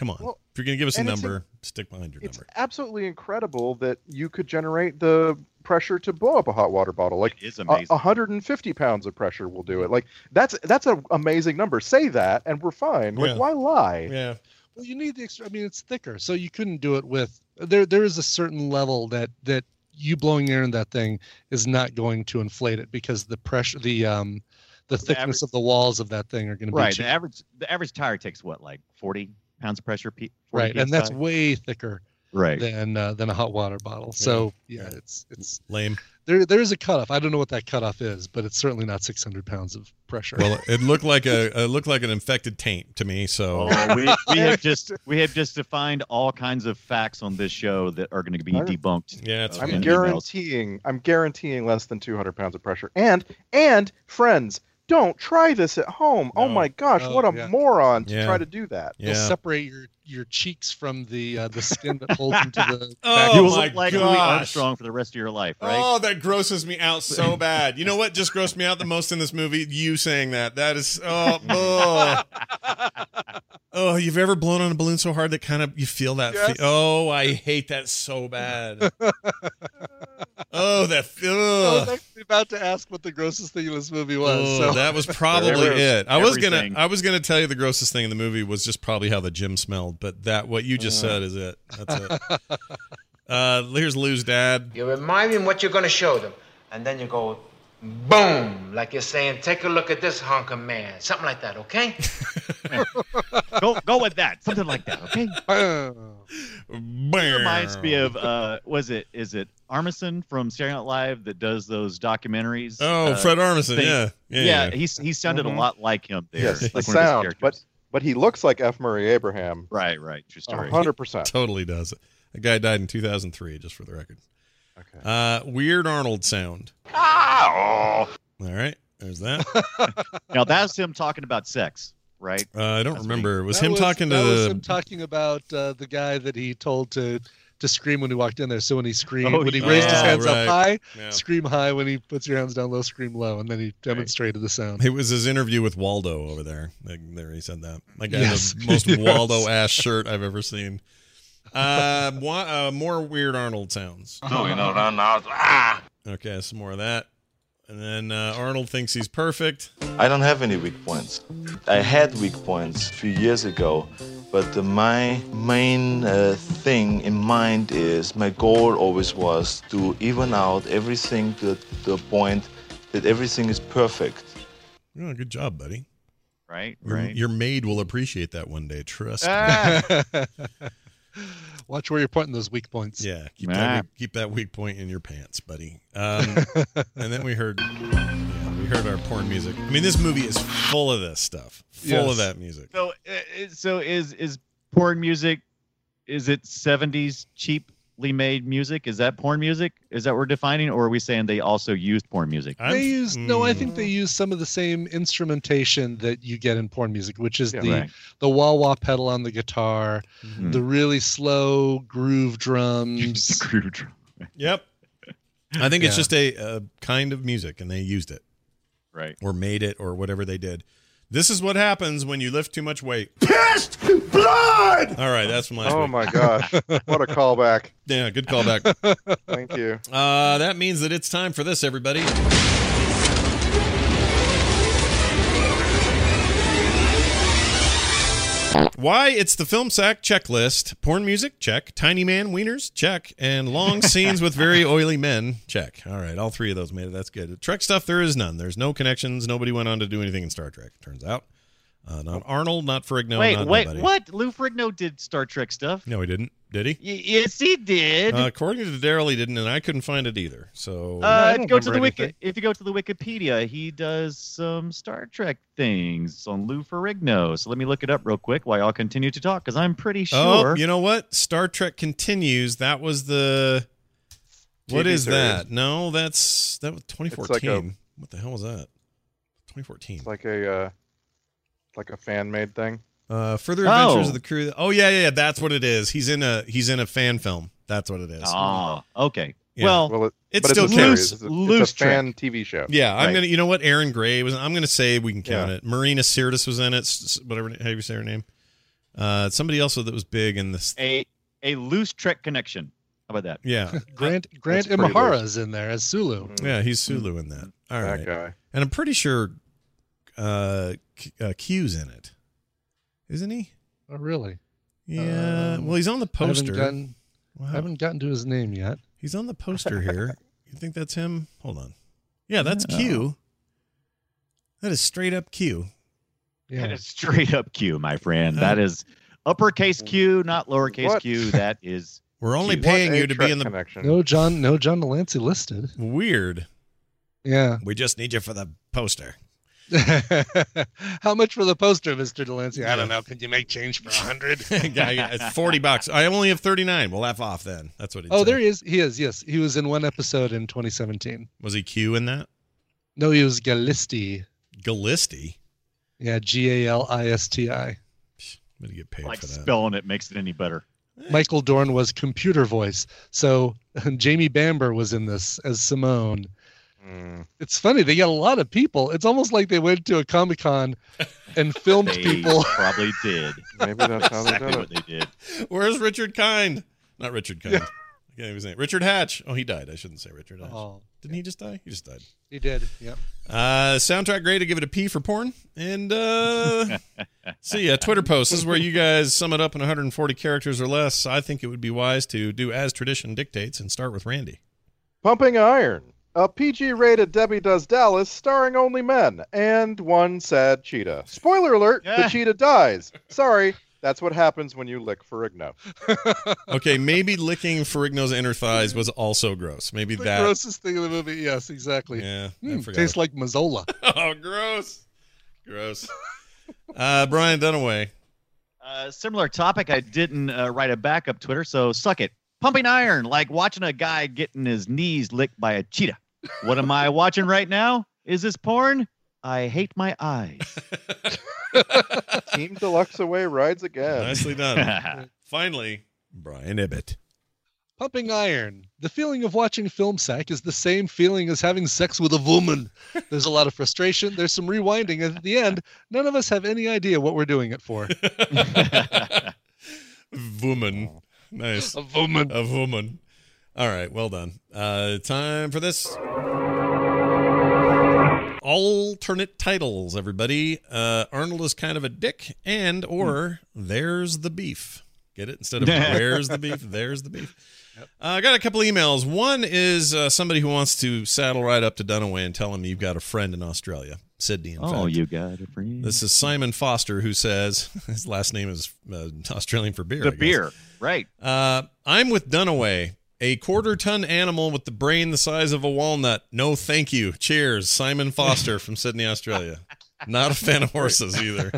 come on. Well, if you're going to give us a and it's number, stick behind your It's number. absolutely incredible that you could generate the pressure to blow up a hot water bottle. Like It is a- amazing. 150 pounds of pressure will do it. Like that's that's an amazing number. Say that, and we're fine. Like Yeah. why lie? Yeah. Well, you need the extra. I mean, it's thicker, so you couldn't do it with. There, there is a certain level that that you blowing air in that thing is not going to inflate it because the pressure, the um, the thickness of the walls of that thing are going to be right. cheap. The average the average tire takes what, like forty pounds of pressure. P- 40 right, and that's way thicker right. than uh, than a hot water bottle. So yeah, it's it's lame. There there is a cutoff. I don't know what that cutoff is, but it's certainly not 600 pounds of pressure. Well, it [laughs] looked like a it looked like an infected taint to me. So Oh, we, we have [laughs] just we have just defined all kinds of facts on this show that are going to be debunked. Yeah, it's uh, I'm in emails. guaranteeing. I'm guaranteeing less than 200 pounds of pressure. And and friends, don't try this at home. Oh my gosh, Oh, what a oh, yeah. moron to Yeah. try to do that. You'll separate your your cheeks from the uh, the skin that holds them to the. [laughs] Oh, you will my look like Louis gosh. Armstrong for the rest of your life, right? Oh, that grosses me out so [laughs] bad. You know what just grossed me out the most in this movie? You saying that. That is oh oh. [laughs] Oh, you've ever blown on a balloon so hard that kind of you feel that fe- Oh, I hate that so bad. oh, that I was actually about to ask what the grossest thing in this movie was. Oh, so that was probably it. I was gonna. I was gonna tell you the grossest thing in the movie was just probably how the gym smelled, but that what you just said is it. That's it. [laughs] uh here's Lou's dad. You remind them what you're going to show them. And then you go, boom, like you're saying, take a look at this hunk of man. Something like that, okay? [laughs] go go with that, something like that. Okay. Bam. reminds me of uh was it is it Armisen from Saturday Out Live that does those documentaries? Oh, uh, Fred Armisen, yeah. Yeah, yeah. yeah. He's he sounded Mhm. a lot like him there. Yes, like the one of his sound, but characters. But he looks like F. Murray Abraham. right, right, true story. hundred percent. [laughs] Totally does. That guy died in 2003, just for the record. Okay. Uh, Weird Arnold sound. Ah, All right, there's that. [laughs] Now that's him talking about sex, right? Uh, I don't That's remember. Was That him talking to that was the? him talking about uh, the guy that he told to to scream when he walked in there. So when he screamed, Oh, when he yeah. raised his Oh, hands right. up high, Yeah. scream high. When he puts your hands down low, scream low, and then he demonstrated the sound. It was his interview with Waldo over there. Like, There, he said that. Like Yes. the [laughs] most Yes. Waldo ass shirt I've ever seen. Uh, [laughs] wa- uh, more Weird Arnold sounds. No, you know, no, no. Ah! Okay, some more of that. And then uh, Arnold thinks he's perfect. I don't have any weak points. I had weak points a few years ago, but the, my main uh, thing in mind is my goal always was to even out everything to the point that everything is perfect. Oh, good job, buddy. Right, Your, right. your maid will appreciate that one day. Trust me. Ah, [laughs] Watch where you're pointing those weak points. Yeah, keep Ah. that weak, keep that weak point in your pants, buddy. Um, [laughs] and then we heard, yeah, we heard our porn music. I mean, this movie is full of this stuff, full Yes. of that music. so uh, so is is porn music? Is it seventies cheaply made music? Is that porn music? Is that what we're defining, or are we saying they also used porn music? I'm- They use no. I mm, think they use some of the same instrumentation that you get in porn music, which is Yeah. the Right. the wah wah pedal on the guitar, Mm-hmm. the really slow groove [laughs] drums. Scrooge. Yep. [laughs] I think it's just a, a kind of music, and they used it Right. or made it or whatever they did. This is what happens when you lift too much weight. Pissed blood! All right, that's from last Oh week. my gosh, [laughs] what a callback! Yeah, good callback. Thank you. Uh, that means that it's time for this, everybody. Why? It's the film sack checklist. Porn music, check. Tiny man wieners, check. And long [laughs] scenes with very oily men, check. All right, all three of those made it. That's good. Trek stuff, there is none. There's no connections. Nobody went on to do anything in Star Trek, turns out. Uh, not Arnold, not Ferrigno, wait, not wait, nobody. what? Lou Ferrigno did Star Trek stuff. No, he didn't. Did he? Y- yes, he did. Uh, according to Daryl, he didn't, and I couldn't find it either. So Uh, I if you go to the remember wiki, if you go to the Wikipedia, he does some Star Trek things on Lou Ferrigno. So let me look it up real quick while y'all continue to talk, because I'm pretty sure. Oh, you know what? Star Trek continues. That was the. What TV is series. that? No, that's that was 2014. a- what the hell was that? 2014. It's like a uh, like a fan made thing. Uh, further adventures Oh. of the crew. Oh yeah, yeah, yeah, that's what it is. He's in a he's in a fan film. That's what it is. Ah, okay. Yeah. Well, Well, it, It's still it's a counts. It's a, Loose it's a fan TV show. yeah, I'm gonna. You know what? Aaron Gray was. I'm gonna say we can count Yeah. it. Marina Sirtis was in it. s- s- Whatever. How do you say her name? Uh, somebody else that was big in this. a a loose Trek connection. How about that? Yeah, Grant [laughs] Grant That's pretty Imahara is in there as Sulu. yeah, he's Sulu in that. All that right. guy. And I'm pretty sure uh, Q- uh, Q's in it, isn't he? Oh, really? Yeah. Um, well, he's on the I haven't poster. gotten, Wow. I haven't gotten to his name yet. He's on the poster here. [laughs] you think that's him? Hold on. Yeah, that's Q. That is straight up Q. Yeah. That is straight up Q, my friend. That is uppercase Q, not lowercase What? Q. That is. We're only Q. paying you to be in the connection. No John, no John de Lancie listed. weird. Yeah. We just need you for the poster. [laughs] How much for the poster, Mr. de Lancie? I don't know. Can you make change for a hundred? [laughs] Guy, it's forty bucks. I only have thirty nine. We'll laugh off then. That's what he. Oh, said. there he is. He is. Yes, he was in one episode in 2017. was he Q in that? No, he was Galisti. Galisti. Yeah, G A L I S T I. I'm gonna get paid Like for that. spelling it makes it any better. Eh. Michael Dorn was computer voice. So [laughs] Jamie Bamber was in this as Simone. It's funny. They got a lot of people. It's almost like they went to a Comic Con and [laughs] filmed They people. [laughs] probably did. Maybe that's how they exactly did what it. they did. Where's Richard Kind? Not Richard Kind. I can't even his name. Richard Hatch. Oh, he died. I shouldn't say Richard Hatch. Oh. Didn't he just die? He just died. He did. Yep. Uh, soundtrack great. to give it a P for porn. And uh, [laughs] see, a Twitter post. This is where you guys sum it up in 140 characters or less. I think it would be wise to do as tradition dictates and start with Randy. Pumping Iron. A PG rated Debbie Does Dallas starring only men and one sad cheetah. Spoiler alert, the cheetah dies. Sorry, that's what happens when you lick Ferrigno. [laughs] Okay, maybe licking Ferrigno's inner thighs was also gross. Maybe The that. grossest thing in the movie. Yes, exactly. Yeah, I forgot. tastes like Mazola. [laughs] oh, gross. Gross. Uh, Brian Dunaway. Uh, similar topic. I didn't uh, write a backup Twitter, so suck it. Pumping iron, like watching a guy getting his knees licked by a cheetah. What am I watching right now? Is this porn? I hate my eyes. [laughs] [laughs] Team Deluxe away rides again. Nicely done. [laughs] Finally, Brian Ibbott. Pumping iron. The feeling of watching film sack is the same feeling as having sex with a woman. There's a lot of frustration. There's some rewinding. And at the end, none of us have any idea what we're doing it for. Woman. Nice. A woman. A woman. All right, well done. Uh, time for this. Alternate titles, everybody. Uh, Arnold is kind of a dick, and or there's the beef. Get it? Instead of [laughs] where's the beef, there's the beef. Uh, I got a couple emails. One is uh, somebody who wants to saddle right up to Dunaway and tell him you've got a friend in Australia, Sydney. In oh, fact. you got a friend. This is Simon Foster who says [laughs] his last name is uh, Australian for beer. The beer, right? Uh, I'm with Dunaway, a quarter ton animal with the brain the size of a walnut. No, thank you. Cheers, Simon Foster from Sydney, Australia. Not a [laughs] fan of horses either.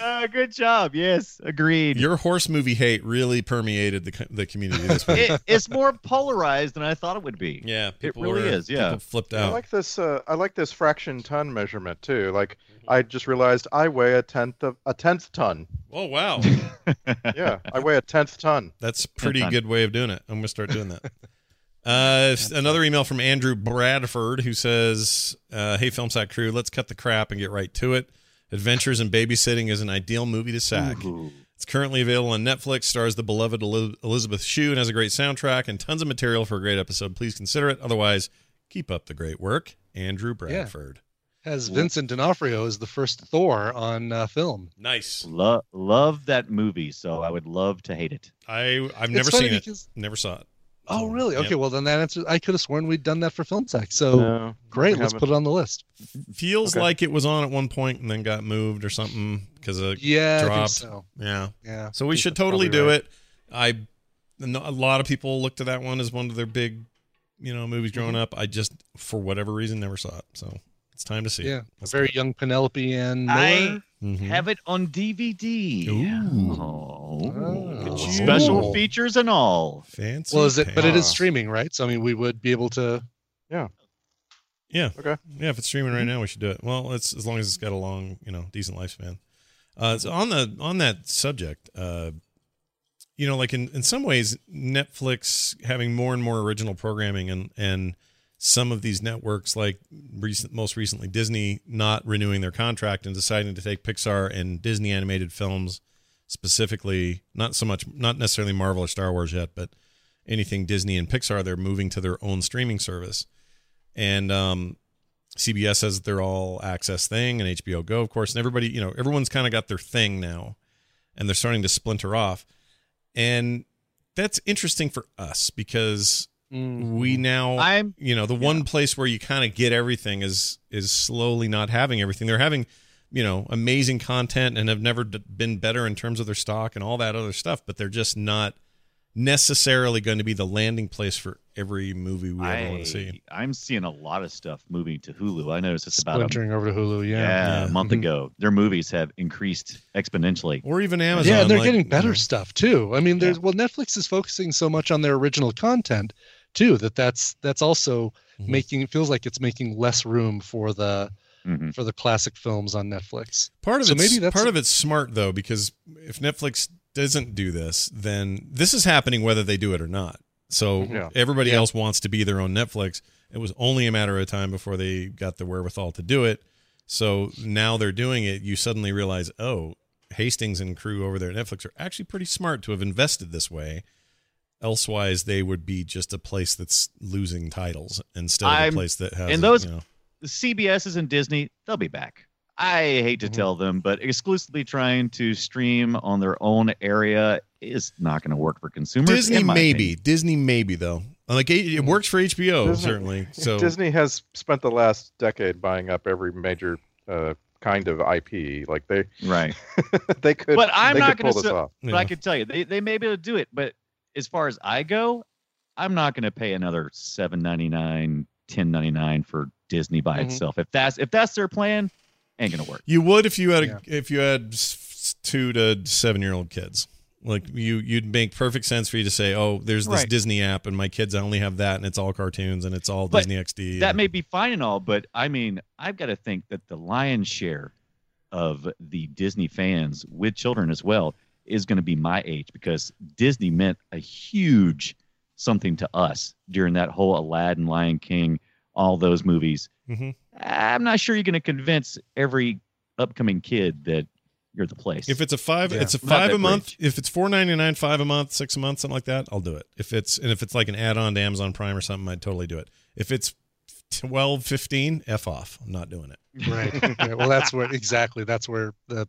Uh, good job. Yes, agreed. Your horse movie hate really permeated the the community this week. It, it's more polarized than I thought it would be. yeah, it really were- is. Yeah. people flipped I like this. Uh, I like this fraction ton measurement too. Like I just realized I weigh a tenth of a tenth ton. oh wow, [laughs] Yeah, I weigh a tenth ton. that's a pretty ton. good way of doing it. I'm gonna start doing that. [laughs] Uh, another email from Andrew Bradford who says, uh, "Hey, Film Sack crew, let's cut the crap and get right to it. Adventures in Babysitting is an ideal movie to sack. It's currently available on Netflix. Stars the beloved Eli- Elizabeth Shue and has a great soundtrack and tons of material for a great episode. Please consider it. Otherwise, keep up the great work, Andrew Bradford. Has Vincent D'Onofrio as the first Thor on uh, film. Nice. Lo- love that movie, so I would love to hate it. I I've never funny seen because- it. Never saw it. Oh, really? Yep. Okay, well then that answers. I could have sworn we'd done that for film sack. So No, great, let's put it on the list. Feels Okay. like it was on at one point and then got moved or something because it Yeah, I think dropped. so. Yeah. Yeah. So we should totally do right. it. I, a lot of people looked to that one as one of their big, you know, movies growing Mm-hmm. up. I just for whatever reason never saw it. So it's time to see Yeah, it. a very young Penelope and I Miller. Mhm. have it on DVD. Ooh. Oh, Oh. special Ooh. features and all. Fancy. Well, is it? But it is streaming, right? So I mean, we would be able to. Yeah. Yeah. Okay. Yeah, if it's streaming right now, we should do it. Well, it's as long as it's got a long, you know, decent lifespan. Uh, so on the on that subject, uh, you know, like in in some ways, Netflix having more and more original programming, and and some of these networks, like recent, most recently Disney, not renewing their contract and deciding to take Pixar and Disney animated films, specifically, not so much, not necessarily Marvel or Star Wars yet, but anything Disney and Pixar, they're moving to their own streaming service. And um, CBS has their all access thing, and HBO Go, of course, and everybody, you know, everyone's kind of got their thing now, and they're starting to splinter off, and that's interesting for us because we now I'm- you know the one place where you kind of get everything is is slowly not having everything. They're having you know amazing content and have never d- been better in terms of their stock and all that other stuff, but they're just not necessarily going to be the landing place for every movie we ever want to see. I, I'm seeing a lot of stuff moving to Hulu. I noticed it's about a, Splintering over to Hulu. Yeah. yeah, a month Mhm. ago. Their movies have increased exponentially. Or even Amazon. yeah, and they're like, getting you better know. stuff too. I mean, there's well, Netflix is focusing so much on their original content too that that's that's also Mm-hmm. making it feels like it's making less room for the Mhm. for the classic films on Netflix. Part of so it's maybe that's part of it's smart though because if Netflix doesn't do this, then this is happening whether they do it or not. So Yeah. everybody else wants to be their own Netflix. It was only a matter of time before they got the wherewithal to do it. So now they're doing it. You suddenly realize, oh, Hastings and crew over there at Netflix are actually pretty smart to have invested this way. Elsewise, they would be just a place that's losing titles instead of I'm- a place that has. and those you know, the CBS's and Disney, they'll be back. I hate Mm-hmm. to tell them, but exclusively trying to stream on their own area is not going to work for consumers. Disney maybe opinion. Disney maybe though like it, it works for HBO Disney- certainly so Disney has spent the last decade buying up every major uh, kind of IP. Like they, Right. [laughs] they could. but I'm not going to. this off. But I can tell you, they, they may be able to do it. But as far as I go, I'm not going to pay another seven ninety nine, ten ninety nine for Disney by Mhm. itself. If that's if that's their plan, ain't going to work. you would if you had a, if you had two to seven year old kids like you you'd make perfect sense for you to say oh there's this Right. Disney app and my kids only have that and it's all cartoons and it's all But Disney XD That and- may be fine and all, but I mean, I've got to think that the lion's share of the Disney fans with children as well is going to be my age because Disney meant a huge something to us during that whole Aladdin, Lion King, all those movies. Mhm. I'm not sure you're going to convince every upcoming kid that you're the place. If it's a five, Yeah. it's a five a month. bridge. If it's four ninety nine, five a month, six a month, something like that, I'll do it. If it's and if it's like an add on to Amazon Prime or something, I'd totally do it. If it's 12, 15, f off. I'm not doing it. right Yeah, well that's where [laughs] exactly that's where the,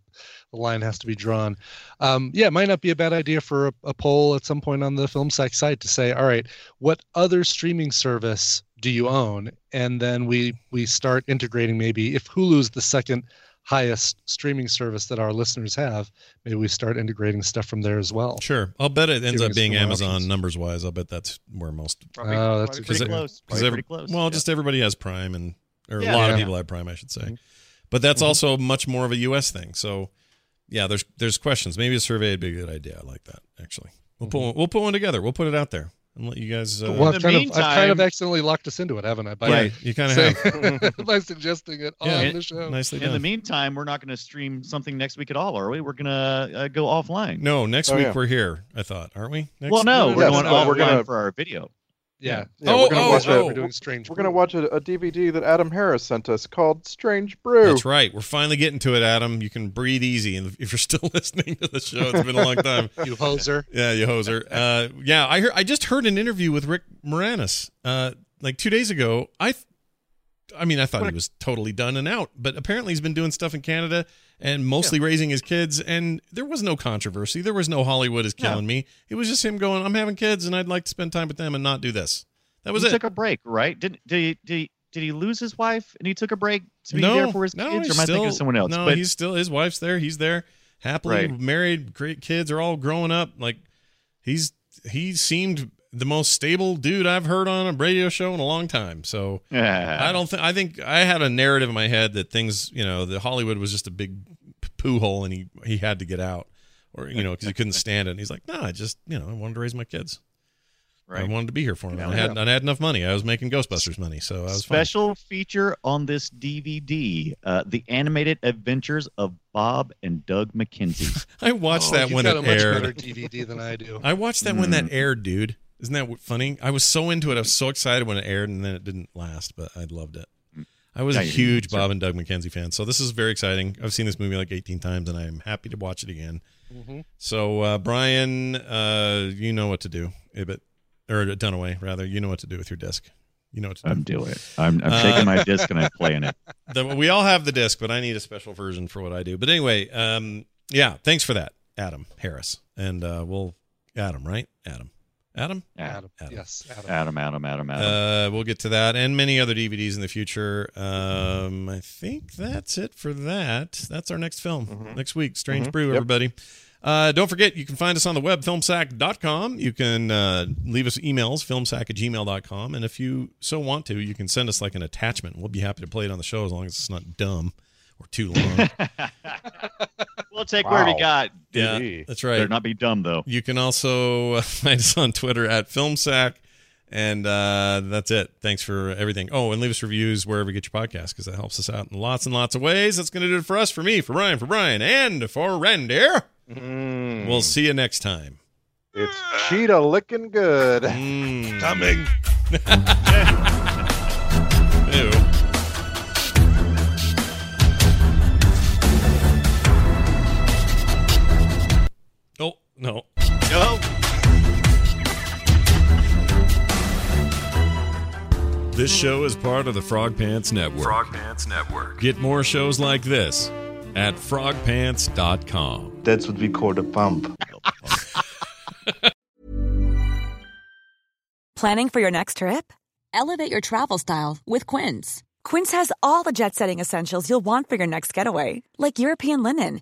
the line has to be drawn um, yeah it might not be a bad idea for a, a poll at some point on the film site site to say all right what other streaming service do you own and then we we start integrating maybe if hulu's the second highest streaming service that our listeners have maybe we start integrating stuff from there as well Sure, I'll bet it ends up being Amazon options. numbers wise. I'll bet that's where most. oh that's pretty it- close. 'cause Probably every- pretty close. Well, Yeah. just everybody has Prime, and or Yeah. a lot of people have Prime, I should say. Mm-hmm. But that's also much more of a U.S. thing. So, yeah, there's there's questions. Maybe a survey would be a good idea. I like that actually. We'll put one, we'll put one together. We'll put it out there and let you guys. Uh, well, I've kind, the of, I've kind of accidentally locked us into it, haven't I? By Right, you kinda saying- have. [laughs] by suggesting it Yeah. on the show. nicely done. In the meantime, we're not going to stream something next week at all, are we? We're going to uh, go offline. no, next Oh, week yeah. we're here. I thought, aren't we? Next, well, no, we're Yes, going no, offline we're gonna- for our video. Yeah. Yeah, Oh, we're gonna oh, watch oh. a, We're doing Strange We're gonna watch a, a DVD that Adam Harris sent us called Strange Brew. That's right. We're finally getting to it, Adam. You can breathe easy, and if you're still [laughs] listening to the show, it's been a long time. [laughs] You hoser. Yeah, you hoser. Uh, yeah, I heard. I just heard an interview with Rick Moranis uh, like two days ago. I, th- I mean, I thought he was totally done and out, but apparently he's been doing stuff in Canada and mostly raising his kids. And there was no controversy. There was no Hollywood is killing me. It was just him going, "I'm having kids, and I'd like to spend time with them and not do this." That was he it. took a break, right? Did did he, did he, did he lose his wife and he took a break to be no, there for his no, kids? Or am I thinking of someone else? No, but he's still his wife's there. He's there, happily Right. married, great kids are all growing up. Like he's he seemed the most stable dude I've heard on a radio show in a long time. So I don't think I think I had a narrative in my head that things you know the Hollywood was just a big p- poo hole and he he had to get out or you know because he couldn't stand it. And he's like, no, I just you know I wanted to raise my kids. Right. I wanted to be here for them. Yeah. I had I had enough money. I was making Ghostbusters money, so I was fine. Special feature on this DVD: uh, the animated adventures of Bob and Doug McKenzie. [laughs] I watched Oh, that you've when got it a much better DVD than I do. I watched that when Mm. that aired, dude. Isn't that funny? I was so into it. I was so excited when it aired, and then it didn't last, but I loved it. I was Yeah, a huge. Bob and Doug McKenzie fan, so this is very exciting. I've seen this movie like 18 times, and I am happy to watch it again. Mhm. So, uh, Brian, uh, you know what to do. Ibbott, or Dunaway, rather. You know what to do with your disc. You know what to do. I'm doing it. I'm, I'm shaking my [laughs] disc and I'm playing it. The- we all have the disc, but I need a special version for what I do. But anyway, um, yeah, thanks for that, Adam Harris, and uh, we'll Adam, right? Adam, Adam? Adam. Yes, Adam. Adam, Adam, Adam, Adam. Uh, we'll get to that and many other DVDs in the future. Um, I think that's it for that. That's our next film next week. Strange Mhm. Brew, Yep. everybody. Uh, don't forget, you can find us on the web, filmsack.com. You can uh, leave us emails, filmsack at gmail.com. And if you so want to, you can send us like an attachment. We'll be happy to play it on the show as long as it's not dumb or too long. [laughs] we'll take whatever you Wow. got. Yeah, DD. that's right. Better not be dumb though. You can also uh, [laughs] find us on Twitter at FilmSack. And uh, that's it. Thanks for everything. Oh, and leave us reviews wherever you get your podcast because that helps us out in lots and lots of ways. That's going to do it for us, for me, for Ryan, for Brian, and for Randy. Mm. We'll see you next time. It's cheetah licking good. Coming. [laughs] Ew. No. No. This show is part of the Frog Pants Network. Frog Pants Network. Get more shows like this at frogpants.com. That's what we call the pump. Planning for your next trip? Elevate your travel style with Quince. Quince has all the jet setting essentials you'll want for your next getaway, like European linen,